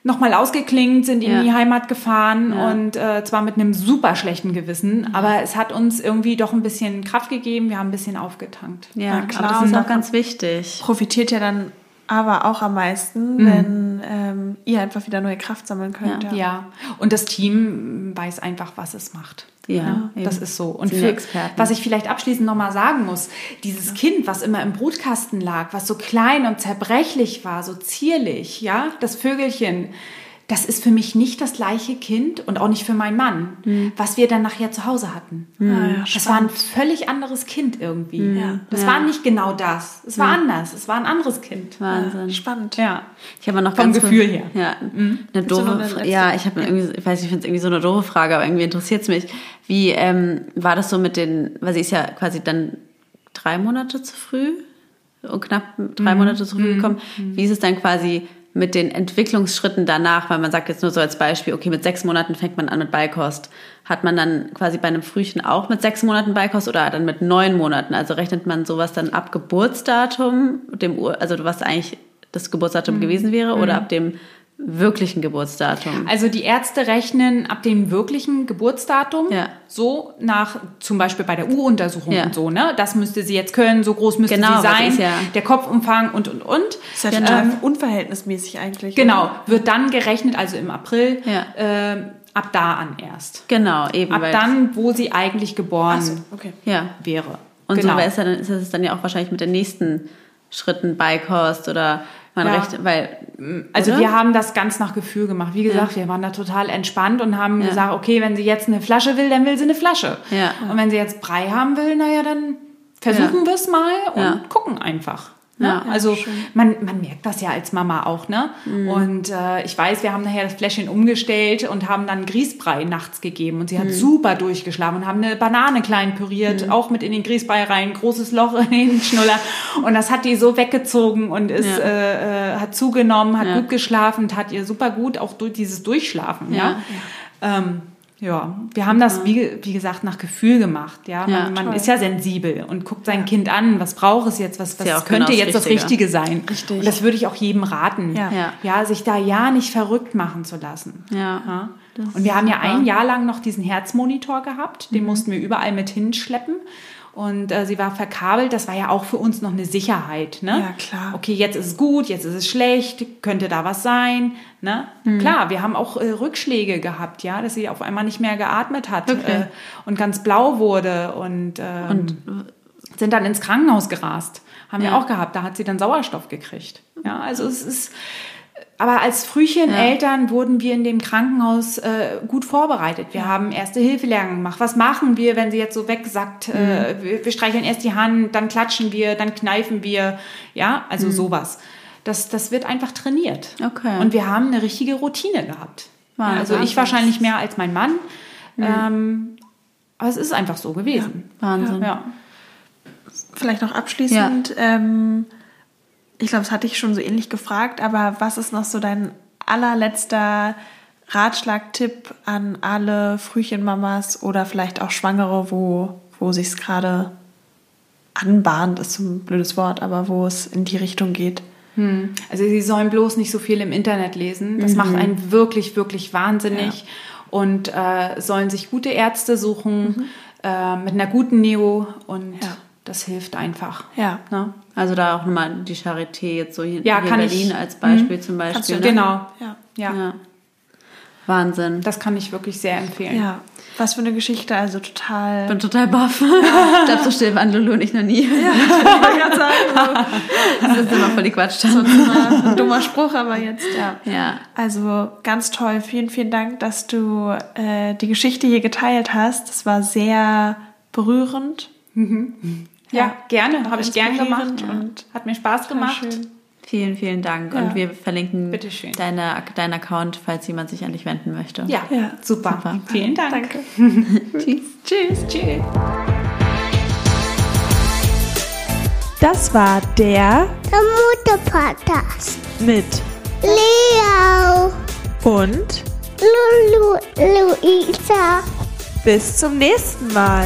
nochmal ausgeklingt, sind in Ja. die Heimat gefahren Ja. und äh, zwar mit einem super schlechten Gewissen, aber es hat uns irgendwie doch ein bisschen Kraft gegeben, wir haben ein bisschen aufgetankt. Ja, klar, aber das ist auch- ganz wichtig. Profitiert ja dann aber auch am meisten, Mhm. wenn ähm, ihr einfach wieder neue Kraft sammeln könnt. Ja. Ja, und das Team weiß einfach, was es macht. Ja, das eben. ist so. Und für, Experten. was ich vielleicht abschließend nochmal sagen muss, dieses Kind, was immer im Brutkasten lag, was so klein und zerbrechlich war, so zierlich, ja, das Vögelchen, das ist für mich nicht das gleiche Kind und auch nicht für meinen Mann, Hm. was wir dann nachher zu Hause hatten. Ah, ja, das war ein völlig anderes Kind irgendwie. Ja. Das Ja. war nicht genau das. Es war anders. Es war ein anderes Kind. Wahnsinn. Spannend. Ja. Ich habe noch Vom ganz Gefühl kurz- her. Ja, eine doofe. eine letzte? ja, ich habe irgendwie, ich weiß, ich finde es irgendwie so eine doofe Frage, aber irgendwie interessiert es mich. Wie ähm, war das so mit den? Weil sie ist ja quasi dann drei Monate zu früh, und knapp drei Mhm. Monate zu früh gekommen. Wie ist es dann quasi mit den Entwicklungsschritten danach? Weil man sagt jetzt nur so als Beispiel, okay, mit sechs Monaten fängt man an mit Beikost. Hat man dann quasi bei einem Frühchen auch mit sechs Monaten Beikost oder dann mit neun Monaten? Also rechnet man sowas dann ab Geburtsdatum, dem Ur also was eigentlich das Geburtsdatum Mhm. gewesen wäre, oder ab dem wirklichen Geburtsdatum? Also die Ärzte rechnen ab dem wirklichen Geburtsdatum Ja. so nach, zum Beispiel bei der U-Untersuchung Ja. und so, ne? Das müsste sie jetzt können, so groß müsste Genau, sie das sein, ist ja- der Kopfumfang und und und. Ist ja Ähm, total unverhältnismäßig eigentlich. genau, oder? wird dann gerechnet, also im April, Ja. ähm, ab da an erst. Genau, eben. Ab dann, wo sie eigentlich geboren so, okay. Ja. wäre. Und genau. so wäre es dann, ist es dann ja auch wahrscheinlich mit den nächsten Schritten Beikost oder man Ja. recht, weil Also Oder? wir haben das ganz nach Gefühl gemacht. Wie gesagt, wir waren da total entspannt und haben gesagt, okay, wenn sie jetzt eine Flasche will, dann will sie eine Flasche. Ja. Und wenn sie jetzt Brei haben will, naja, dann versuchen Ja. wir es mal und Ja. gucken einfach. Ne? Ja, also man, man merkt das ja als Mama auch, ne? Und äh, ich weiß, wir haben nachher das Fläschchen umgestellt und haben dann Grießbrei nachts gegeben und sie hat super durchgeschlafen und haben eine Banane klein püriert, auch mit in den Grießbrei rein, großes Loch in den Schnuller und das hat die so weggezogen und ist Ja. äh, äh, hat zugenommen, hat Ja. gut geschlafen, tat ihr super gut, auch durch dieses Durchschlafen, ja. Ähm, ja, wir haben das, wie, wie gesagt, nach Gefühl gemacht. Ja, man, Ja, man ist ja sensibel und guckt sein Kind an, was braucht es jetzt, was, was ja auch könnte genau das jetzt das Richtige. Richtige sein. Richtig. Und das würde ich auch jedem raten. Ja. Ja. ja, sich da ja nicht verrückt machen zu lassen. Ja. Ja. Das Und wir haben ja ein Jahr lang noch diesen Herzmonitor gehabt. Mhm. Den mussten wir überall mit hinschleppen. Und äh, sie war verkabelt. Das war ja auch für uns noch eine Sicherheit. Ne? Ja, klar. Okay, jetzt ist es gut, jetzt ist es schlecht, könnte da was sein. Ne? Mhm. Klar, wir haben auch äh, Rückschläge gehabt, ja, dass sie auf einmal nicht mehr geatmet hat Okay. äh, und ganz blau wurde und, ähm, sind dann ins Krankenhaus gerast. Haben wir Ja. auch gehabt. Da hat sie dann Sauerstoff gekriegt. Ja, also es ist aber als Frühcheneltern wurden wir in dem Krankenhaus äh, gut vorbereitet. Wir haben erste Hilfelehrgänge gemacht. Was machen wir, wenn sie jetzt so wegsackt? Äh, wir, wir streicheln erst die Hand, dann klatschen wir, dann kneifen wir. Ja, also sowas. Das, das wird einfach trainiert. Okay. Und wir haben eine richtige Routine gehabt. Wahnsinn. Also ich wahrscheinlich mehr als mein Mann. Ähm, aber es ist einfach so gewesen. Wahnsinn. Ja. Vielleicht noch abschließend, ähm, ich glaube, das hatte ich schon so ähnlich gefragt, aber was ist noch so dein allerletzter Ratschlag-Tipp an alle Frühchenmamas oder vielleicht auch Schwangere, wo, wo sich es gerade anbahnt, ist so ein blödes Wort, aber wo es in die Richtung geht? Also sie sollen bloß nicht so viel im Internet lesen. Das macht einen wirklich, wirklich wahnsinnig. Und äh, sollen sich gute Ärzte suchen äh, mit einer guten Neo und Ja. Das hilft einfach. Ja. Ne? Also da auch nochmal die Charité jetzt so hier, Ja, hier kann in Berlin ich- als Beispiel zum Kannst Beispiel. du- ne? Genau. Ja. Ja. Ja. Wahnsinn. das kann ich wirklich sehr empfehlen. Ja. Was für eine Geschichte, also total. Ich bin total baff. ich glaube, so still waren Lulu und ich noch nie. Ja, das ist immer voll die Quatsch. ein dummer Spruch, aber jetzt, ja. Ja. Also ganz toll. Vielen, vielen Dank, dass du äh, die Geschichte hier geteilt hast. Das war sehr berührend. Ja, gerne. Habe ich gern gemacht. inspirierend und Hat mir Spaß gemacht. Vielen, vielen Dank. Ja. Und wir verlinken deine, deinen Account, falls jemand sich an dich wenden möchte. Ja, Ja. super. Super. Vielen Dank. Danke. Tschüss. Tschüss. Tschüss. Das war der Der Mutter-Podcast. mit Leo, und Lulu, Luisa. bis zum nächsten Mal.